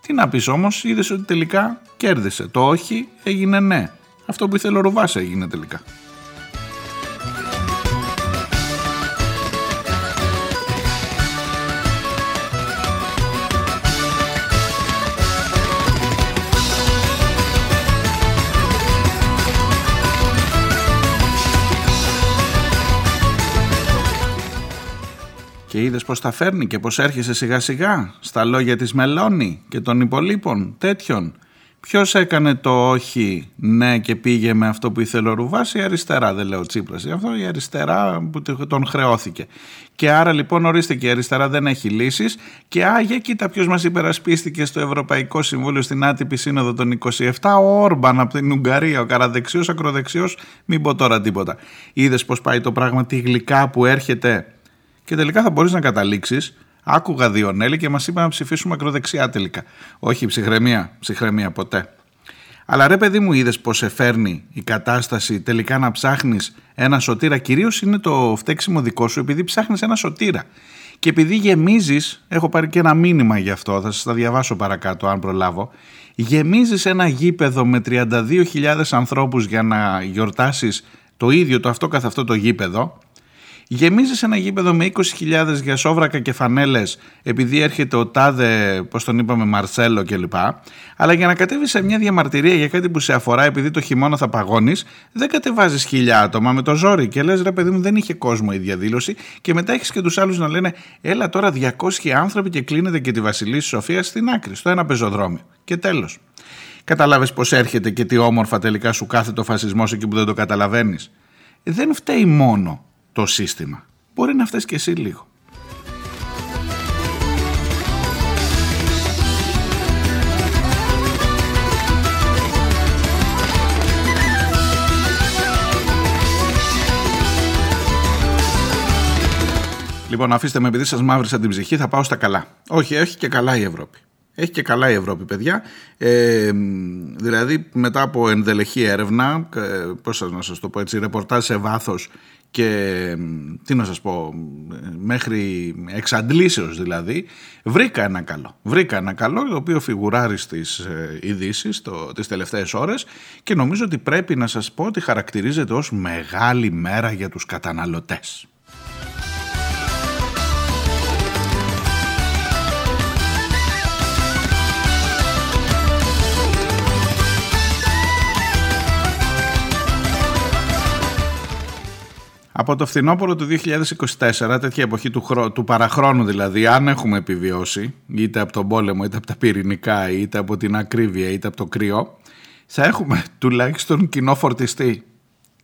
Τι να πεις όμως, είδες ότι τελικά κέρδισε. Το όχι έγινε ναι. Αυτό που ήθελε ο Ρουβάς έγινε τελικά. Και είδες πως τα φέρνει και πως έρχεσαι σιγά σιγά στα λόγια της Μελώνη και των υπολείπων τέτοιων. Ποιος έκανε το όχι ναι και πήγε με αυτό που ήθελε ο Ρουβάς η αριστερά δεν λέω Τσίπρας αυτό η αριστερά που τον χρεώθηκε και άρα λοιπόν ορίστε και η αριστερά δεν έχει λύσεις και άγια κοίτα ποιος μας υπερασπίστηκε στο Ευρωπαϊκό Συμβούλιο στην άτυπη σύνοδο των 27 ο Όρμπαν από την Ουγγαρία ο καραδεξιός ακροδεξιός μην πω τώρα τίποτα είδες πως πάει το πράγμα τη γλυκά που έρχεται και τελικά θα μπορείς να καταλήξεις Άκουγα Διονέλη και μας είπαν να ψηφίσουμε ακροδεξιά τελικά. Όχι ψυχραιμία, ψυχραιμία ποτέ. Αλλά ρε παιδί μου είδες πως σε φέρνει η κατάσταση τελικά να ψάχνεις ένα σωτήρα; Κυρίως είναι το φταίξιμο δικό σου επειδή ψάχνεις ένα σωτήρα. Και επειδή γεμίζεις, έχω πάρει και ένα μήνυμα γι' αυτό, θα σας τα διαβάσω παρακάτω αν προλάβω, γεμίζεις ένα γήπεδο με 32.000 ανθρώπους για να γιορτάσεις το ίδιο το αυτό καθ' αυτό το γήπεδο, γεμίζεις ένα γήπεδο με 20.000 για σόβρακα και φανέλες, επειδή έρχεται ο τάδε, πώς τον είπαμε, Μαρσέλο κλπ. Αλλά για να κατέβεις σε μια διαμαρτυρία για κάτι που σε αφορά, επειδή το χειμώνα θα παγώνεις, δεν κατεβάζεις χιλιά άτομα με το ζόρι και λες, ρε παιδί μου, δεν είχε κόσμο η διαδήλωση. Και μετά έχεις και τους άλλους να λένε, Έλα τώρα 200 άνθρωποι και κλείνετε και τη Βασιλή Σοφία στην άκρη, στο ένα πεζοδρόμιο. Και τέλος. Κατάλαβε πώς έρχεται και τι όμορφα τελικά σου κάθεται ο φασισμός εκεί που δεν το καταλαβαίνεις. Δεν φταίει μόνο το σύστημα. Μπορεί να φταίει και εσύ λίγο. Λοιπόν, αφήστε με επειδή σας μαύρισα την ψυχή, θα πάω στα καλά. Όχι, έχει και καλά η Ευρώπη. Έχει και καλά η Ευρώπη, παιδιά. Ε, δηλαδή, μετά από ενδελεχή έρευνα, ε, πώς να σας το πω έτσι, ρεπορτάζ σε βάθος και τι να σας πω, μέχρι εξαντλήσεως δηλαδή, βρήκα ένα καλό. Βρήκα ένα καλό, το οποίο φιγουράρει στις ε, ειδήσεις το, τις τελευταίες ώρες και νομίζω ότι πρέπει να σας πω ότι χαρακτηρίζεται ως μεγάλη μέρα για τους καταναλωτές. Από το φθινόπωρο του 2024, τέτοια εποχή του, χρό, του παραχρόνου δηλαδή, αν έχουμε επιβιώσει, είτε από τον πόλεμο, είτε από τα πυρηνικά, είτε από την ακρίβεια, είτε από το κρύο, θα έχουμε τουλάχιστον κοινό φορτιστή.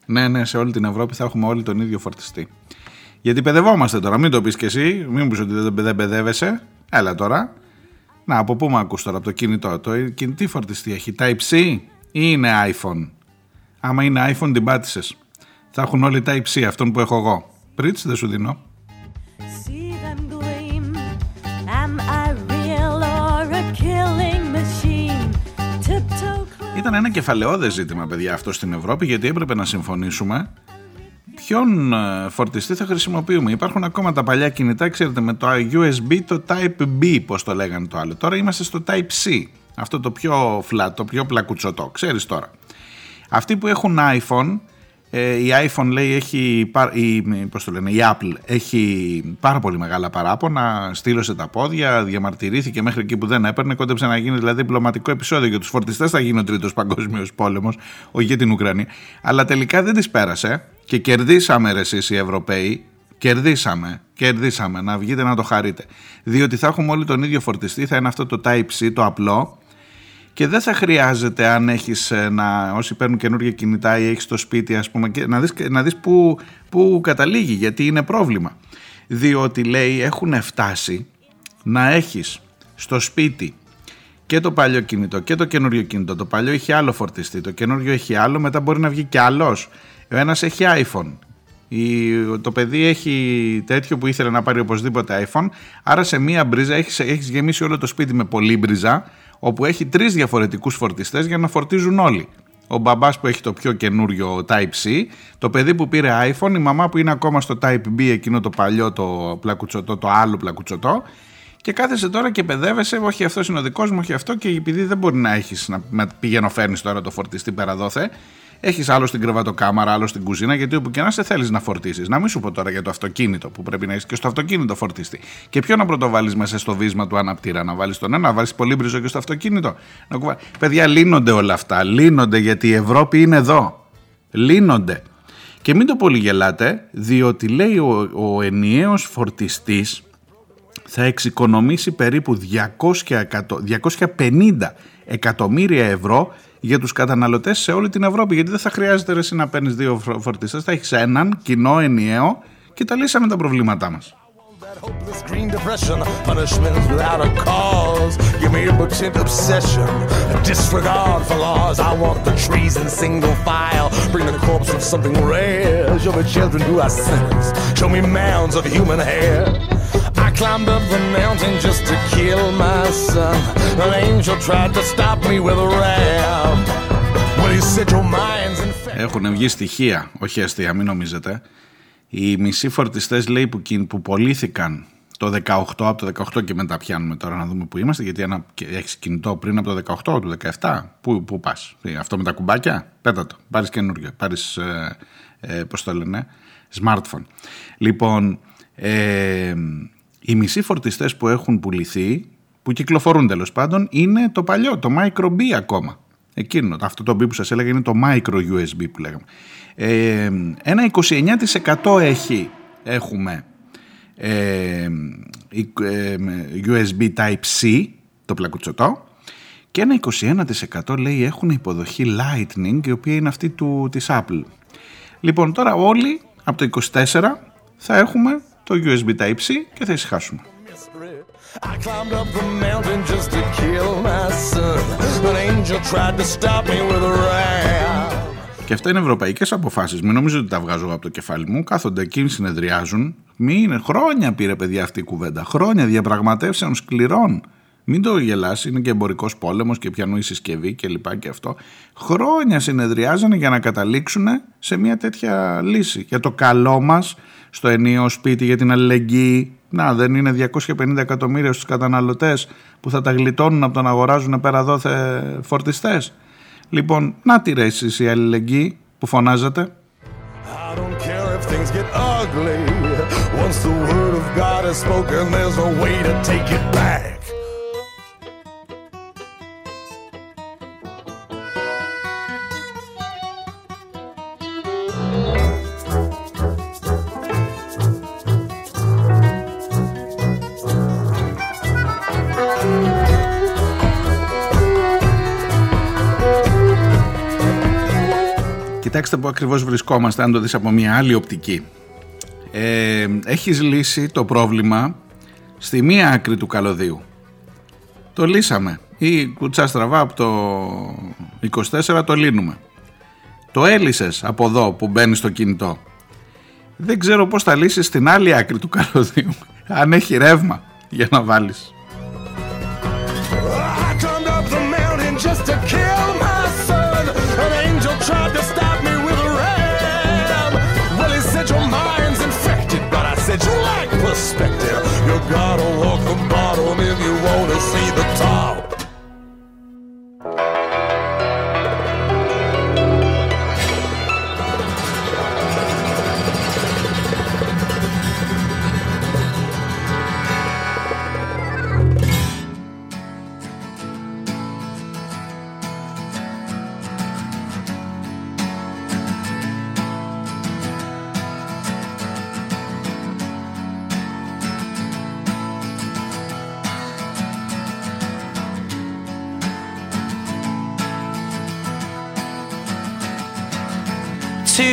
Ναι, ναι, σε όλη την Ευρώπη θα έχουμε όλοι τον ίδιο φορτιστή. Γιατί παιδευόμαστε τώρα, μην το πεις και εσύ, μην πεις ότι δεν παιδεύεσαι. Έλα τώρα. Να, από πού με ακούς τώρα, από το κινητό. Το κινητή φορτιστή έχει Type-C ή είναι iPhone; Άμα είναι iPhone την πάτησες. Θα έχουν όλοι τα υψί αυτόν που έχω εγώ. Πρίτς δεν σου δίνω. Ήταν ένα κεφαλαιόδες ζήτημα, παιδιά, αυτό στην Ευρώπη, γιατί έπρεπε να συμφωνήσουμε ποιον ε, φορτιστή θα χρησιμοποιούμε. Υπάρχουν ακόμα τα παλιά κινητά, ξέρετε, με το USB, το Type-B, πώς το λέγανε το άλλο. Τώρα είμαστε στο Type-C, αυτό το πιο flat, το πιο πλακουτσοτό, ξέρεις τώρα. Αυτοί που έχουν iPhone ε, η iPhone λέει έχει, η, πώς το λένε, η Apple έχει πάρα πολύ μεγάλα παράπονα, στήλωσε τα πόδια, διαμαρτυρήθηκε μέχρι εκεί που δεν έπαιρνε, κόντεψε να γίνει δηλαδή διπλωματικό επεισόδιο για τους φορτιστές θα γίνει ο τρίτος παγκόσμιος πόλεμος, όχι για την Ουκρανία, αλλά τελικά δεν τις πέρασε και κερδίσαμε ρε εσείς οι Ευρωπαίοι, κερδίσαμε, κερδίσαμε, να βγείτε να το χαρείτε, διότι θα έχουμε όλοι τον ίδιο φορτιστή, θα είναι αυτό το Type-C, το απλό, και δεν θα χρειάζεται αν έχεις να, όσοι παίρνουν καινούργια κινητά ή έχεις το σπίτι ας πούμε και να δεις, να δεις που, που καταλήγει γιατί είναι πρόβλημα. Διότι λέει έχουν φτάσει να έχεις στο σπίτι και το παλιό κινητό και το καινούριο κινητό. Το παλιό έχει άλλο φορτιστή το καινούριο έχει άλλο μετά μπορεί να βγει και άλλος. Ο ένας έχει iPhone. Η, το παιδί έχει τέτοιο που ήθελε να πάρει οπωσδήποτε iPhone άρα σε μία μπρίζα έχεις, έχεις γεμίσει όλο το σπίτι με πολύ μπριζά όπου έχει τρεις διαφορετικούς φορτιστές για να φορτίζουν όλοι. Ο μπαμπάς που έχει το πιο καινούριο Type-C, το παιδί που πήρε iPhone, η μαμά που είναι ακόμα στο Type-B, εκείνο το παλιό το πλακουτσοτό, το άλλο πλακουτσοτό, και κάθεσαι τώρα και παιδεύεσαι, όχι αυτός είναι ο δικός μου, όχι αυτό, και επειδή δεν μπορεί να έχεις να πηγαίνω φέρνεις τώρα το φορτιστή πέρα δόθε, έχεις άλλο στην κρεβατοκάμαρα, άλλο στην κουζίνα, γιατί όπου και να σε θέλεις να φορτίσεις. Να μην σου πω τώρα για το αυτοκίνητο που πρέπει να έχεις και στο αυτοκίνητο φορτιστή. Και ποιο να πρωτοβάλεις μέσα στο βίσμα του αναπτήρα, να βάλεις τον ένα, να βάλεις πολύ μπριζό και στο αυτοκίνητο. Να κουβα... Παιδιά, λύνονται όλα αυτά. Λύνονται γιατί η Ευρώπη είναι εδώ. Λύνονται. Και μην το πολύ γελάτε, διότι λέει ο, ο ενιαίος φορτιστής θα εξοικονομήσει περίπου 200, 250 εκατομμύρια ευρώ για τους καταναλωτές σε όλη την Ευρώπη, γιατί δεν θα χρειάζεται εσύ να παίρνεις δύο φορτίστρε. Θα έχεις έναν κοινό, ενιαίο και τα λύσαμε τα προβλήματά μας. I climbed up the mountain just to kill my son. An angel tried to stop me with a ram. Well, he said your mind's infected. Έχουν βγει στοιχεία, όχι αστεία, μην νομίζετε. Οι μισοί φορτιστές λέει που, που πωλήθηκαν το 18, από το 18 και μετά πιάνουμε τώρα να δούμε που είμαστε, γιατί ένα, έχεις κινητό πριν από το 18, το 17, πού, πού πας, Ε, αυτό με τα κουμπάκια, πέτα το, πάρεις καινούριο, πάρεις, ε, ε, πώς το λένε, smartphone. Λοιπόν, ε, οι μισοί φορτιστές που έχουν πουληθεί, που κυκλοφορούν τέλος πάντων, είναι το παλιό, το micro B ακόμα. Εκείνο, αυτό το B που σας έλεγα είναι το micro USB που λέγαμε. Ε, ένα 29% έχει, έχουμε ε, ε, USB Type-C, το πλακουτσοτό, και ένα 21% λέει έχουν υποδοχή Lightning, η οποία είναι αυτή του, της Apple. Λοιπόν, τώρα όλοι από το 24 θα έχουμε το USB Type-C και θα ησυχάσουμε. I climbed up the mountain just to kill my son. An angel tried to stop me with a ram. Και αυτά είναι ευρωπαϊκές αποφάσεις. Μην νομίζετε ότι τα βγάζω από το κεφάλι μου. Κάθονται εκεί, συνεδριάζουν. Μην χρόνια πήρε παιδιά αυτή η κουβέντα. Χρόνια διαπραγματεύσεων σκληρών. Μην το γελάσει, είναι και εμπορικός πόλεμος και πιανού η συσκευή και λοιπά και αυτό. Χρόνια συνεδριάζανε για να καταλήξουν σε μια τέτοια λύση. Για το καλό μας στο ενίο σπίτι, για την αλληλεγγύη. Να, δεν είναι 250 εκατομμύρια στους καταναλωτές που θα τα γλιτώνουν από το να αγοράζουν πέρα δόθε φορτιστές. Λοιπόν, να τη ρε εσείς η αλληλεγγύη που φωνάζετε. I don't care if things get ugly. Once the word of God is spoken, there's a way to take it back. Κοιτάξτε που ακριβώς βρισκόμαστε, αν το δεις από μια άλλη οπτική. Ε, έχεις λύσει το πρόβλημα στη μία άκρη του καλωδίου. Το λύσαμε. Ή κουτσά στραβά από το 24 το λύνουμε. Το έλυσες από εδώ που μπαίνεις στο κινητό. Δεν ξέρω πώς θα λύσεις στην άλλη άκρη του καλωδίου. Αν έχει ρεύμα για να βάλεις.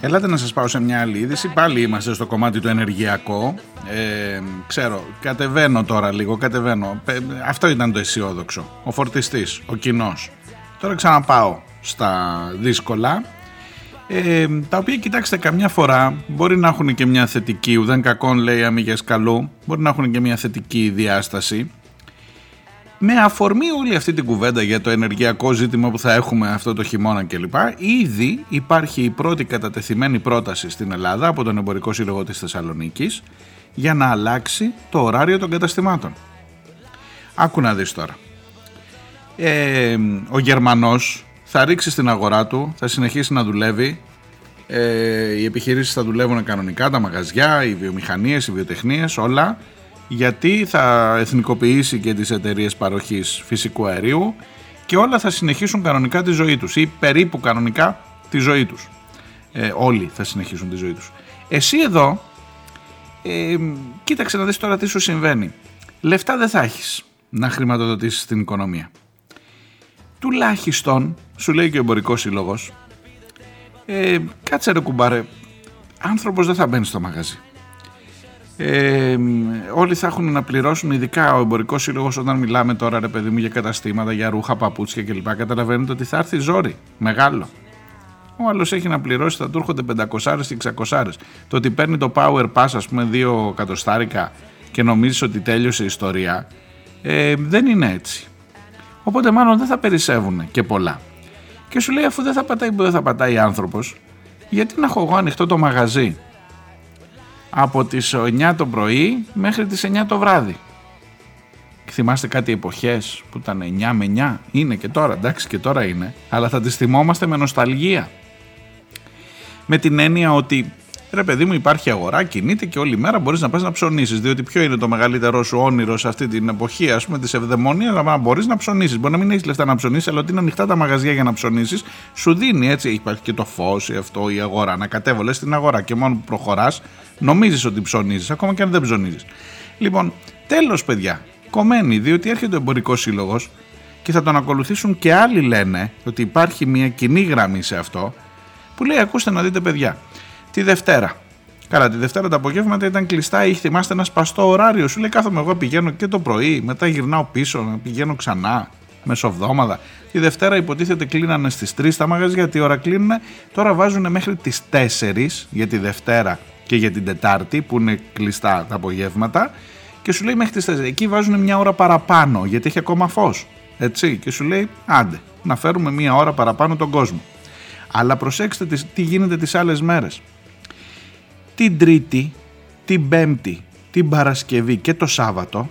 Ελάτε να σας πάω σε μια άλλη είδηση. Πάλι είμαστε στο κομμάτι του ενεργειακό. Ε, ξέρω, κατεβαίνω τώρα λίγο, κατεβαίνω. Ε, Αυτό ήταν το αισιόδοξο. Ο φορτιστής, ο κοινός. Τώρα ξαναπάω στα δύσκολα. Ε, τα οποία κοιτάξτε καμιά φορά μπορεί να έχουν και μια θετική, ουδέν κακόν λέει αμυγές καλού, μπορεί να έχουν και μια θετική διάσταση. Με αφορμή όλη αυτή την κουβέντα για το ενεργειακό ζήτημα που θα έχουμε αυτό το χειμώνα κλπ. Ήδη υπάρχει η πρώτη κατατεθειμένη πρόταση στην Ελλάδα από τον Εμπορικό Σύλλογο της Θεσσαλονίκης για να αλλάξει το ωράριο των καταστημάτων. Άκου να δεις τώρα. Ε, ο Γερμανός θα ρίξει στην αγορά του, θα συνεχίσει να δουλεύει, ε, οι επιχειρήσεις θα δουλεύουν κανονικά, τα μαγαζιά, οι βιομηχανίες, οι βιοτεχνίες, όλα, γιατί θα εθνικοποιήσει και τις εταιρείες παροχής φυσικού αερίου και όλα θα συνεχίσουν κανονικά τη ζωή τους ή περίπου κανονικά τη ζωή τους. Ε, όλοι θα συνεχίσουν τη ζωή τους. Εσύ εδώ, ε, κοίταξε να δεις τώρα τι σου συμβαίνει. Λεφτά δεν θα έχεις να χρηματοδοτήσεις την οικονομία. Τουλάχιστον, σου λέει και ο εμπορικός σύλλογος, ε, κάτσε ρε κουμπάρε, άνθρωπος δεν θα μπαίνει στο μαγαζί. Ε, όλοι θα έχουν να πληρώσουν, ειδικά ο εμπορικός σύλλογος, όταν μιλάμε τώρα ρε παιδί μου για καταστήματα, για ρούχα, παπούτσια κλπ. Καταλαβαίνετε ότι θα έρθει ζόρι μεγάλο. Ο άλλος έχει να πληρώσει, θα του έρχονται 500 και 600. Το ότι παίρνει το power pass, ας πούμε, δύο κατοστάρικα και νομίζεις ότι τέλειωσε η ιστορία, ε, δεν είναι έτσι. Οπότε μάλλον δεν θα περισσεύουν και πολλά. Και σου λέει αφού δεν θα πατάει που δεν θα πατάει άνθρωπος, γιατί να έχω εγώ ανοιχτό το μαγαζί; Από τις 9 το πρωί μέχρι τις 9 το βράδυ. Θυμάστε κάτι εποχές που ήταν 9 με 9, είναι και τώρα, εντάξει και τώρα είναι, αλλά θα τις θυμόμαστε με νοσταλγία. Με την έννοια ότι ρε παιδί μου υπάρχει αγορά, κινείται και όλη μέρα μπορείς να πας να ψωνίσεις, διότι ποιο είναι το μεγαλύτερό σου όνειρο σε αυτή την εποχή ας πούμε της ευδαιμονίας, αλλά μπορείς να ψωνίσεις, μπορεί να μην έχεις λεφτά να ψωνίσεις, αλλά ότι είναι ανοιχτά τα μαγαζιά για να ψωνίσεις, σου δίνει έτσι, υπάρχει και το φως, αυτό, η αγορά, να κατέβολες στην αγορά και μόνο που προχωράς νομίζεις ότι ψωνίζεις, ακόμα και αν δεν ψωνίζεις. Λοιπόν, τέλος παιδιά, κομμένη, διότι έρχεται ο εμπορικός σύλλογος και θα τον ακολουθήσουν και άλλοι λένε ότι υπάρχει μια κοινή γραμμή σε αυτό που λέει ακούστε να δείτε παιδιά τη Δευτέρα Καλά, τη Δευτέρα τα απογεύματα ήταν κλειστά ή θυμάστε ένας σπαστό ωράριο. Σου λέει κάθομαι εγώ πηγαίνω και το πρωί, μετά γυρνάω πίσω, να πηγαίνω ξανά μεσοβδόμαδα. Τη Δευτέρα υποτίθεται κλείνανε στις 3 τα μαγαζιά, τι ώρα κλείνουν, τώρα βάζουν μέχρι τις 4 για τη Δευτέρα και για την Τετάρτη που είναι κλειστά τα απογεύματα και σου λέει μέχρι τις 4. Εκεί βάζουν μια ώρα παραπάνω γιατί έχει ακόμα φως. Έτσι και σου λέει άντε να φέρουμε μια ώρα παραπάνω τον κόσμο. Αλλά προσέξτε τις γίνεται τις άλλες μέρες. Την Τρίτη, την Πέμπτη, την Παρασκευή και το Σάββατο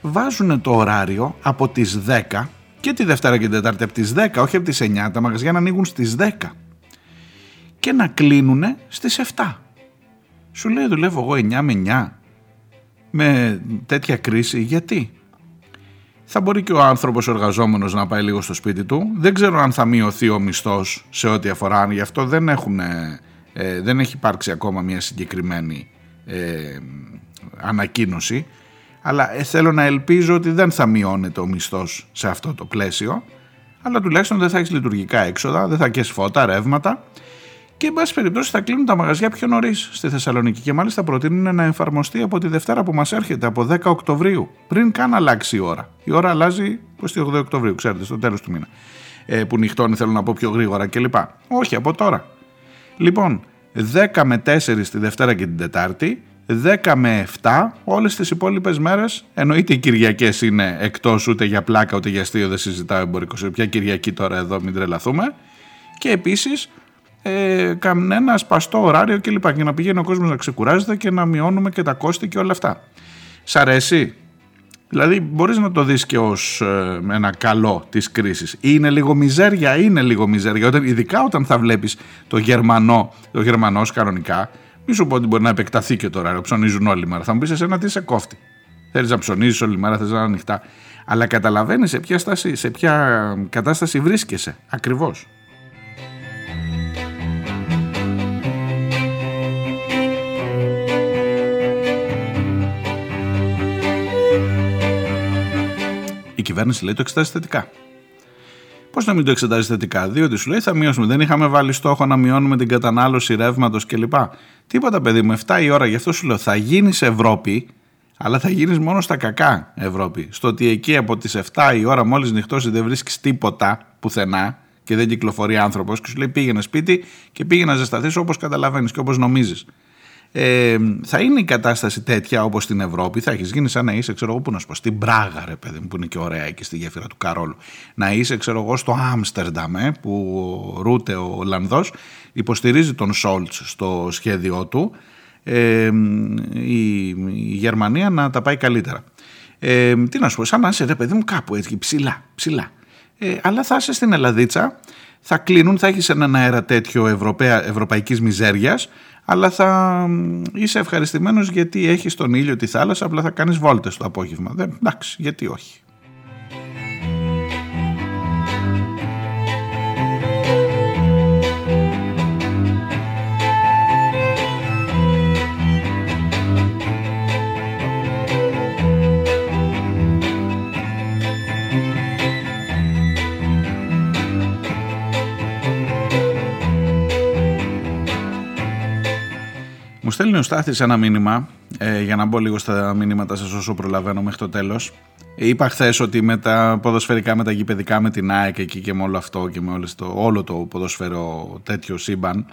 βάζουν το ωράριο από τις 10 και τη Δευτέρα και την Τετάρτη από τις 10, όχι από τις 9, τα μαγαζιά να ανοίγουν στις 10 και να κλείνουν στις 7. Σου λέει δουλεύω εγώ 9 με 9 με τέτοια κρίση. Γιατί; Θα μπορεί και ο άνθρωπος ο εργαζόμενος να πάει λίγο στο σπίτι του. Δεν ξέρω αν θα μειωθεί ο μισθός σε ό,τι αφορά. Γι' αυτό δεν, έχουν, ε, δεν έχει υπάρξει ακόμα μια συγκεκριμένη ε, ανακοίνωση. Αλλά ε, θέλω να ελπίζω ότι δεν θα μειώνεται ο μισθός σε αυτό το πλαίσιο. Αλλά τουλάχιστον δεν θα έχεις λειτουργικά έξοδα, δεν θα έχει φώτα, ρεύματα και εν πάση περιπτώσει θα κλείνουν τα μαγαζιά πιο νωρίς στη Θεσσαλονίκη και μάλιστα προτείνουν να εφαρμοστεί από τη Δευτέρα που μας έρχεται, από 10 Οκτωβρίου, πριν καν αλλάξει η ώρα. Η ώρα αλλάζει προ τη 8 Οκτωβρίου, ξέρετε, στο τέλος του μήνα. Ε, που νυχτώνει, θέλω να πω πιο γρήγορα κλπ. Όχι, από τώρα. Λοιπόν, 10 με 4 τη Δευτέρα και την Τετάρτη, 10 με 7 όλες τις υπόλοιπες μέρες, εννοείται οι Κυριακές είναι εκτός ούτε για πλάκα ούτε για αστείο, δεν συζητάω εμπορικό, ποια Κυριακή τώρα εδώ μην τρελαθούμε. Και επίσης ε, κανένας σπαστό ωράριο κλπ. Και να πηγαίνει ο κόσμος να ξεκουράζεται και να μειώνουμε και τα κόστη και όλα αυτά. Σ' αρέσει; Δηλαδή μπορείς να το δεις και ως ε, ένα καλό της κρίσης. Είναι λίγο μιζέρια, είναι λίγο μιζέρια. Όταν, ειδικά όταν θα βλέπεις το Γερμανό, το Γερμανός κανονικά, μη σου πω ότι μπορεί να επεκταθεί και το ωράριο, ψωνίζουν όλη μέρα. Θα μου πεις εσένα τι σε κόφτει. Θέλεις να ψωνίζεις όλη μέρα, θες να είναι ανοιχτά. Αλλά καταλαβαίνεις σε ποια, στάση, σε ποια κατάσταση βρίσκεσαι ακριβώς. Κυβέρνηση λέει το εξετάζει θετικά. Πώς να μην το εξετάζει θετικά, διότι σου λέει θα μειώσουμε. Δεν είχαμε βάλει στόχο να μειώνουμε την κατανάλωση ρεύματος κλπ. Τίποτα, παιδί μου, 7 η ώρα, γι' αυτό σου λέω θα γίνεις Ευρώπη, αλλά θα γίνεις μόνο στα κακά Ευρώπη. Στο ότι εκεί από τις 7 η ώρα, μόλις νυχτώσει, δεν βρίσκεις τίποτα πουθενά και δεν κυκλοφορεί άνθρωπος και σου λέει πήγαινε σπίτι και πήγαινε να ζεσταθείς όπως καταλαβαίνεις και όπως νομίζεις ε, θα είναι η κατάσταση τέτοια όπως στην Ευρώπη, θα έχεις γίνει σαν να είσαι, ξέρω εγώ, που να σου πω, στην Πράγα, ρε παιδί μου, που είναι και ωραία εκεί στη γέφυρα του Καρόλου. Να είσαι, ξέρω εγώ, στο Άμστερνταμ, ε, που ο Ρούτε, ο Ολλανδός, υποστηρίζει τον Σόλτς στο σχέδιό του, ε, η, η Γερμανία να τα πάει καλύτερα. Ε, τι να σου πω, σαν να είσαι, ρε παιδί μου, κάπου έτσι, ψηλά, ψηλά. Ε, αλλά θα είσαι στην Ελλαδίτσα, θα κλείνουν, θα έχεις έναν αέρα τέτοιο Ευρωπαία, ευρωπαϊκής μιζέριας, αλλά θα είσαι ευχαριστημένος γιατί έχεις τον ήλιο τη θάλασσα, απλά θα κάνεις βόλτες το απόγευμα. Δεν, εντάξει, γιατί όχι. Στέλνει ο Στάθης ένα μήνυμα, ε, για να μπω λίγο στα μηνύματα σας όσο προλαβαίνω μέχρι το τέλος. Είπα χθες ότι με τα ποδοσφαιρικά, με τα γηπαιδικά, με την ΑΕΚ εκεί και με όλο αυτό και με όλο το, όλο το ποδοσφαίρο τέτοιο σύμπαν,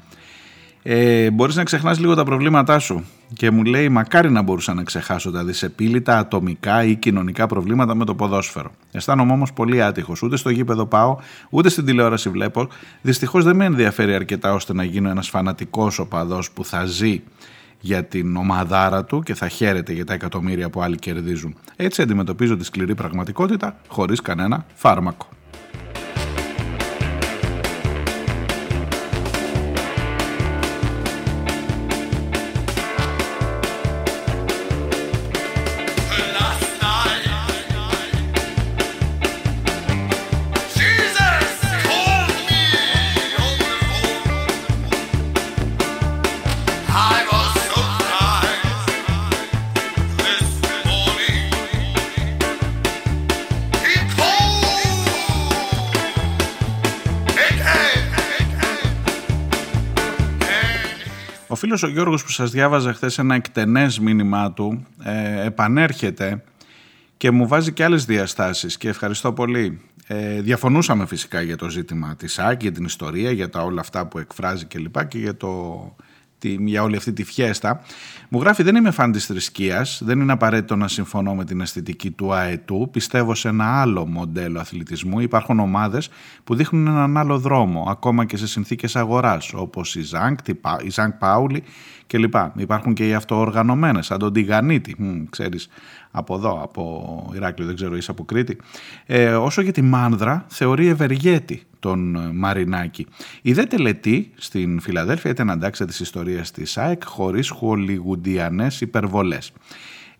ε, μπορείς να ξεχνάς λίγο τα προβλήματά σου και μου λέει μακάρι να μπορούσα να ξεχάσω τα δυσεπίλητα ατομικά ή κοινωνικά προβλήματα με το ποδόσφαιρο. Αισθάνομαι όμως πολύ άτυχος, ούτε στο γήπεδο πάω, ούτε στην τηλεόραση βλέπω. Δυστυχώς δεν με ενδιαφέρει αρκετά ώστε να γίνω ένας φανατικός οπαδός που θα ζει για την ομαδάρα του και θα χαίρεται για τα εκατομμύρια που άλλοι κερδίζουν. Έτσι αντιμετωπίζω τη σκληρή πραγματικότητα χωρίς κανένα φάρμακο. Φίλος ο Γιώργος που σας διάβαζα χθες ένα εκτενές μήνυμά του ε, επανέρχεται και μου βάζει και άλλες διαστάσεις και ευχαριστώ πολύ. Ε, διαφωνούσαμε φυσικά για το ζήτημα της ΑΚ, για την ιστορία, για τα όλα αυτά που εκφράζει κλπ. Και, και για το για όλη αυτή τη φιέστα. Μου γράφει δεν είμαι φαν της θρησκείας, δεν είναι απαραίτητο να συμφωνώ με την αισθητική του ΑΕΤΟΥ, πιστεύω σε ένα άλλο μοντέλο αθλητισμού. Υπάρχουν ομάδες που δείχνουν έναν άλλο δρόμο, ακόμα και σε συνθήκες αγοράς, όπως η Ζάνκ, η Ζάνκ Πάουλη κλπ. Υπάρχουν και οι αυτοοργανωμένες, σαν τον Τιγανίτη, ξέρεις, από εδώ, από Ηράκλειο, δεν ξέρω, είσαι από Κρήτη. Ε, όσο για τη Μάνδρα, θεωρεί ευεργέτη τον ε, Μαρινάκη. Η δε τελετή στην Φιλαδέλφια ήταν αντάξια της ιστορίας της ΑΕΚ χωρίς χολιγουντιανές υπερβολές.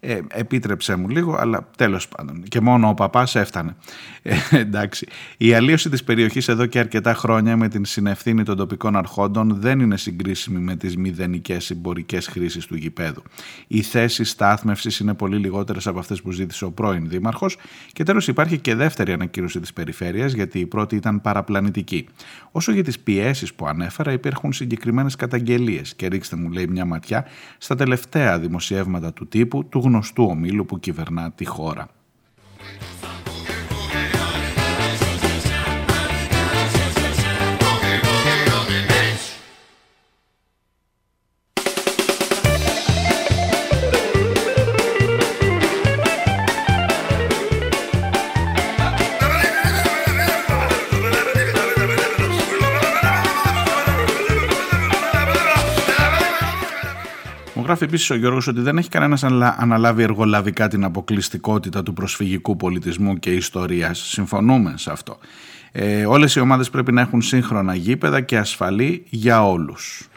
Ε, επίτρεψέ μου λίγο, αλλά τέλος πάντων. Και μόνο ο παπάς έφτανε. Ε, εντάξει. Η αλλίωση της περιοχής εδώ και αρκετά χρόνια με την συνευθύνη των τοπικών αρχόντων δεν είναι συγκρίσιμη με τις μηδενικές συμπορικές χρήσεις του γηπέδου. Οι θέσεις στάθμευσης είναι πολύ λιγότερες από αυτές που ζήτησε ο πρώην δήμαρχος και τέλος υπάρχει και δεύτερη ανακοίνωση της περιφέρειας γιατί η πρώτη ήταν παραπλανητική. Όσο για τις πιέσεις που ανέφερα υπάρχουν συγκεκριμένες καταγγελίες και ρίξτε μου λέει μια ματιά στα τελευταία δημοσιεύματα του τύπου του γνωστού ομίλου που κυβερνά τη χώρα. Γράφει επίσης ο Γιώργος ότι δεν έχει κανένας αναλάβει εργολαβικά την αποκλειστικότητα του προσφυγικού πολιτισμού και ιστορίας. Συμφωνούμε σε αυτό. Ε, Όλες οι ομάδες πρέπει να έχουν σύγχρονα γήπεδα και ασφαλή για όλους.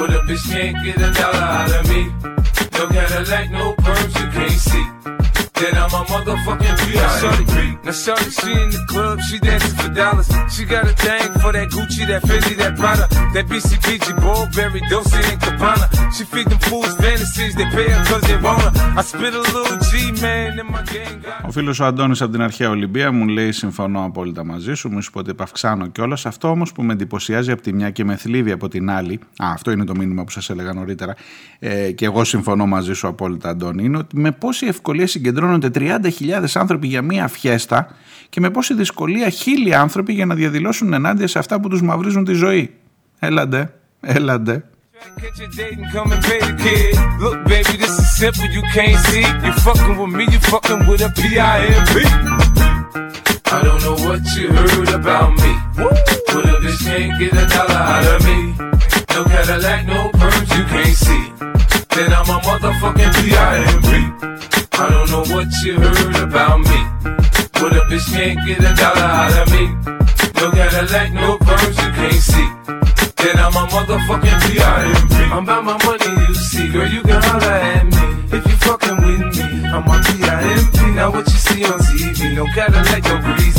But a bitch can't get a dollar out of me. No Cadillac, no perms, you can't see. Then I'm a motherfucking VIP. Now shorty, she in the club, she dancing for dollars. She got a thing for that Gucci, that Fendi, that Prada, that BCBG, Burberry, Dolce and Gabbana. She feed them fools fantasies, they pay her cause they want her. I spit a little G, man, in my gang. Ο φίλος ο Αντώνης από την αρχαία Ολυμπία μου λέει συμφωνώ απόλυτα μαζί σου, μου είπε ότι επαυξάνω κιόλας. Αυτό όμως που με εντυπωσιάζει από τη μια και με θλίβει από την άλλη, α, αυτό είναι το μήνυμα που σας έλεγα νωρίτερα, ε, και εγώ συμφωνώ μαζί σου απόλυτα Αντώνη, είναι ότι με πόση ευκολία συγκεντρώνονται 30.000 άνθρωποι για μία φιέστα και με πόση δυσκολία χίλιοι άνθρωποι για να διαδηλώσουν ενάντια σε αυτά που τους μαυρίζουν τη ζωή. Έλαντε, έλαντε. I don't know what you heard about me. But a bitch can't get a dollar out of me. No Cadillac, no perms you can't see. Then I'm a motherfucking P.I.M.P. I don't know what you heard about me. But a bitch can't get a dollar out of me. No Cadillac, no perms you can't see. Then I'm a motherfucking P.I.M.P. I'm about my money, you see. Girl, you can holler at me. If you fucking with me, I'm a P.I.M.P. Now what you see on TV, no Cadillac, no greasy.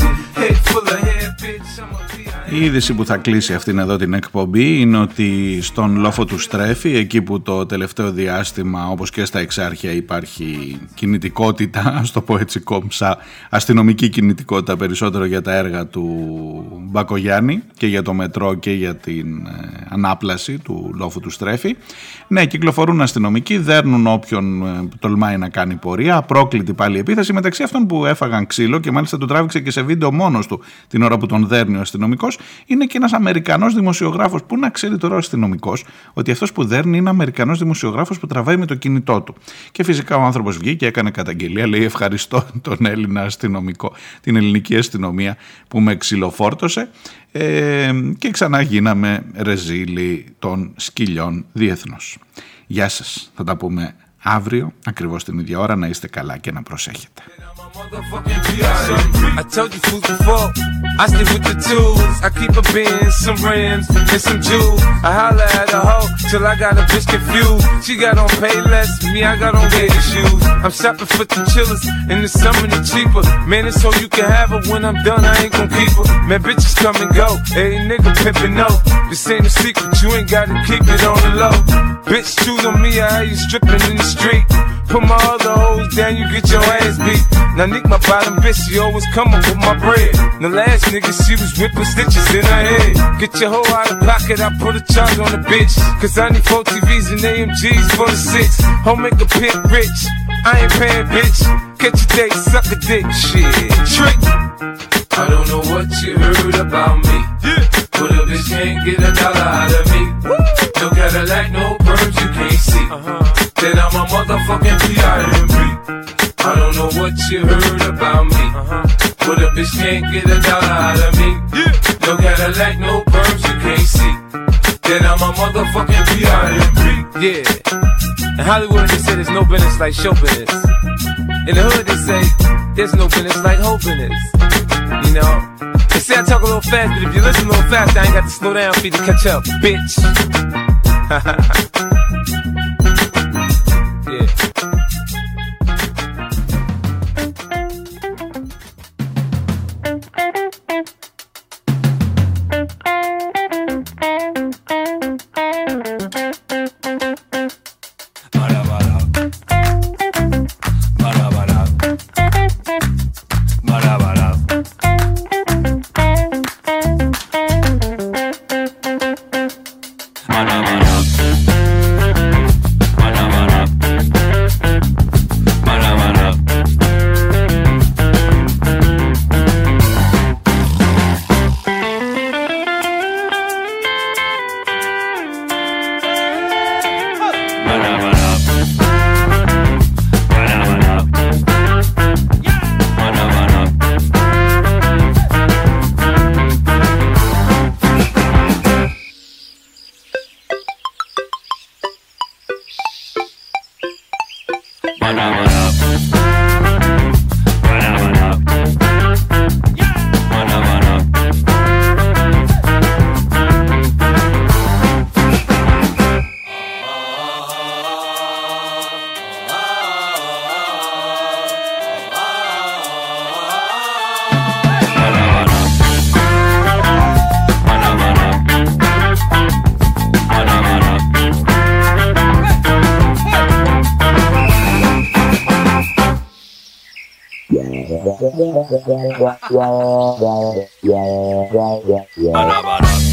Η είδηση που θα κλείσει αυτήν εδώ την εκπομπή είναι ότι στον λόφο του Στρέφη, εκεί που το τελευταίο διάστημα όπως και στα εξάρχεια υπάρχει κινητικότητα, ας το πω έτσι κόμψα, αστυνομική κινητικότητα περισσότερο για τα έργα του Μπακογιάννη και για το μετρό και για την ε, ανάπλαση του λόφου του Στρέφη. Ναι, κυκλοφορούν αστυνομικοί, δέρνουν όποιον ε, τολμάει να κάνει πορεία, απρόκλητη πάλι επίθεση μεταξύ αυτών που έφαγαν ξύλο και μάλιστα του τράβηξε και σε βίντεο μόνος του την ώρα που τον δέρνει ο αστυνομικός είναι και ένας Αμερικανός δημοσιογράφος. Πού να ξέρει τώρα ο αστυνομικός ότι αυτός που δέρνει είναι Αμερικανός δημοσιογράφος που τραβάει με το κινητό του. Και φυσικά ο άνθρωπος βγήκε και έκανε καταγγελία. Λέει ευχαριστώ τον Έλληνα αστυνομικό, την ελληνική αστυνομία που με ξυλοφόρτωσε. Ε, και ξανά γίναμε ρεζίλοι των σκυλιών διεθνώς. Γεια σας, θα τα πούμε αύριο ακριβώς την ίδια ώρα να είστε καλά και να προσέχετε. I told you for thought. I stick with the tools. I keep a Benz, some rims, and some jewels. I holla at a hoe till I got a bitch confused. She got on pay less, me I got on gator shoes. I'm shopping for the chillers, and the summer the cheaper. Man, it's so you can have her when I'm done. I ain't gon' keep her. Man, bitches come and go. Hey, nigga pimpin' no. This ain't a secret. You ain't gotta keep it on the low. Bitch, choose on me. I you stripping in the street. Put my other hoes down, you get your ass beat. Now Nick, my bottom bitch, she always coming with my bread. The last nigga, she was whipping stitches in her head. Get your hoe out of pocket, I put a charge on the bitch. Cause I need four TVs and AMGs for the six. Home make a pimp rich. I ain't paying, bitch. Catch a date, suck a dick, shit. Trick. I don't know what you heard about me. But a bitch can't get a dollar out of me. No Cadillac, no perms, you can't see. Uh-huh. Then I'm a motherfucking P.I.M.P. I don't know what you heard about me. Uh-huh. But a bitch can't get a dollar out of me. No Cadillac, no perms, you can't see. Then I'm a motherfucking P.I.M.P. Yeah. In Hollywood, they say there's no business like show business. In the hood, they say there's no business like hope business. You know? They say I talk a little fast, but if you listen a little fast, I ain't got to slow down for you to catch up, bitch. Arab, Arab.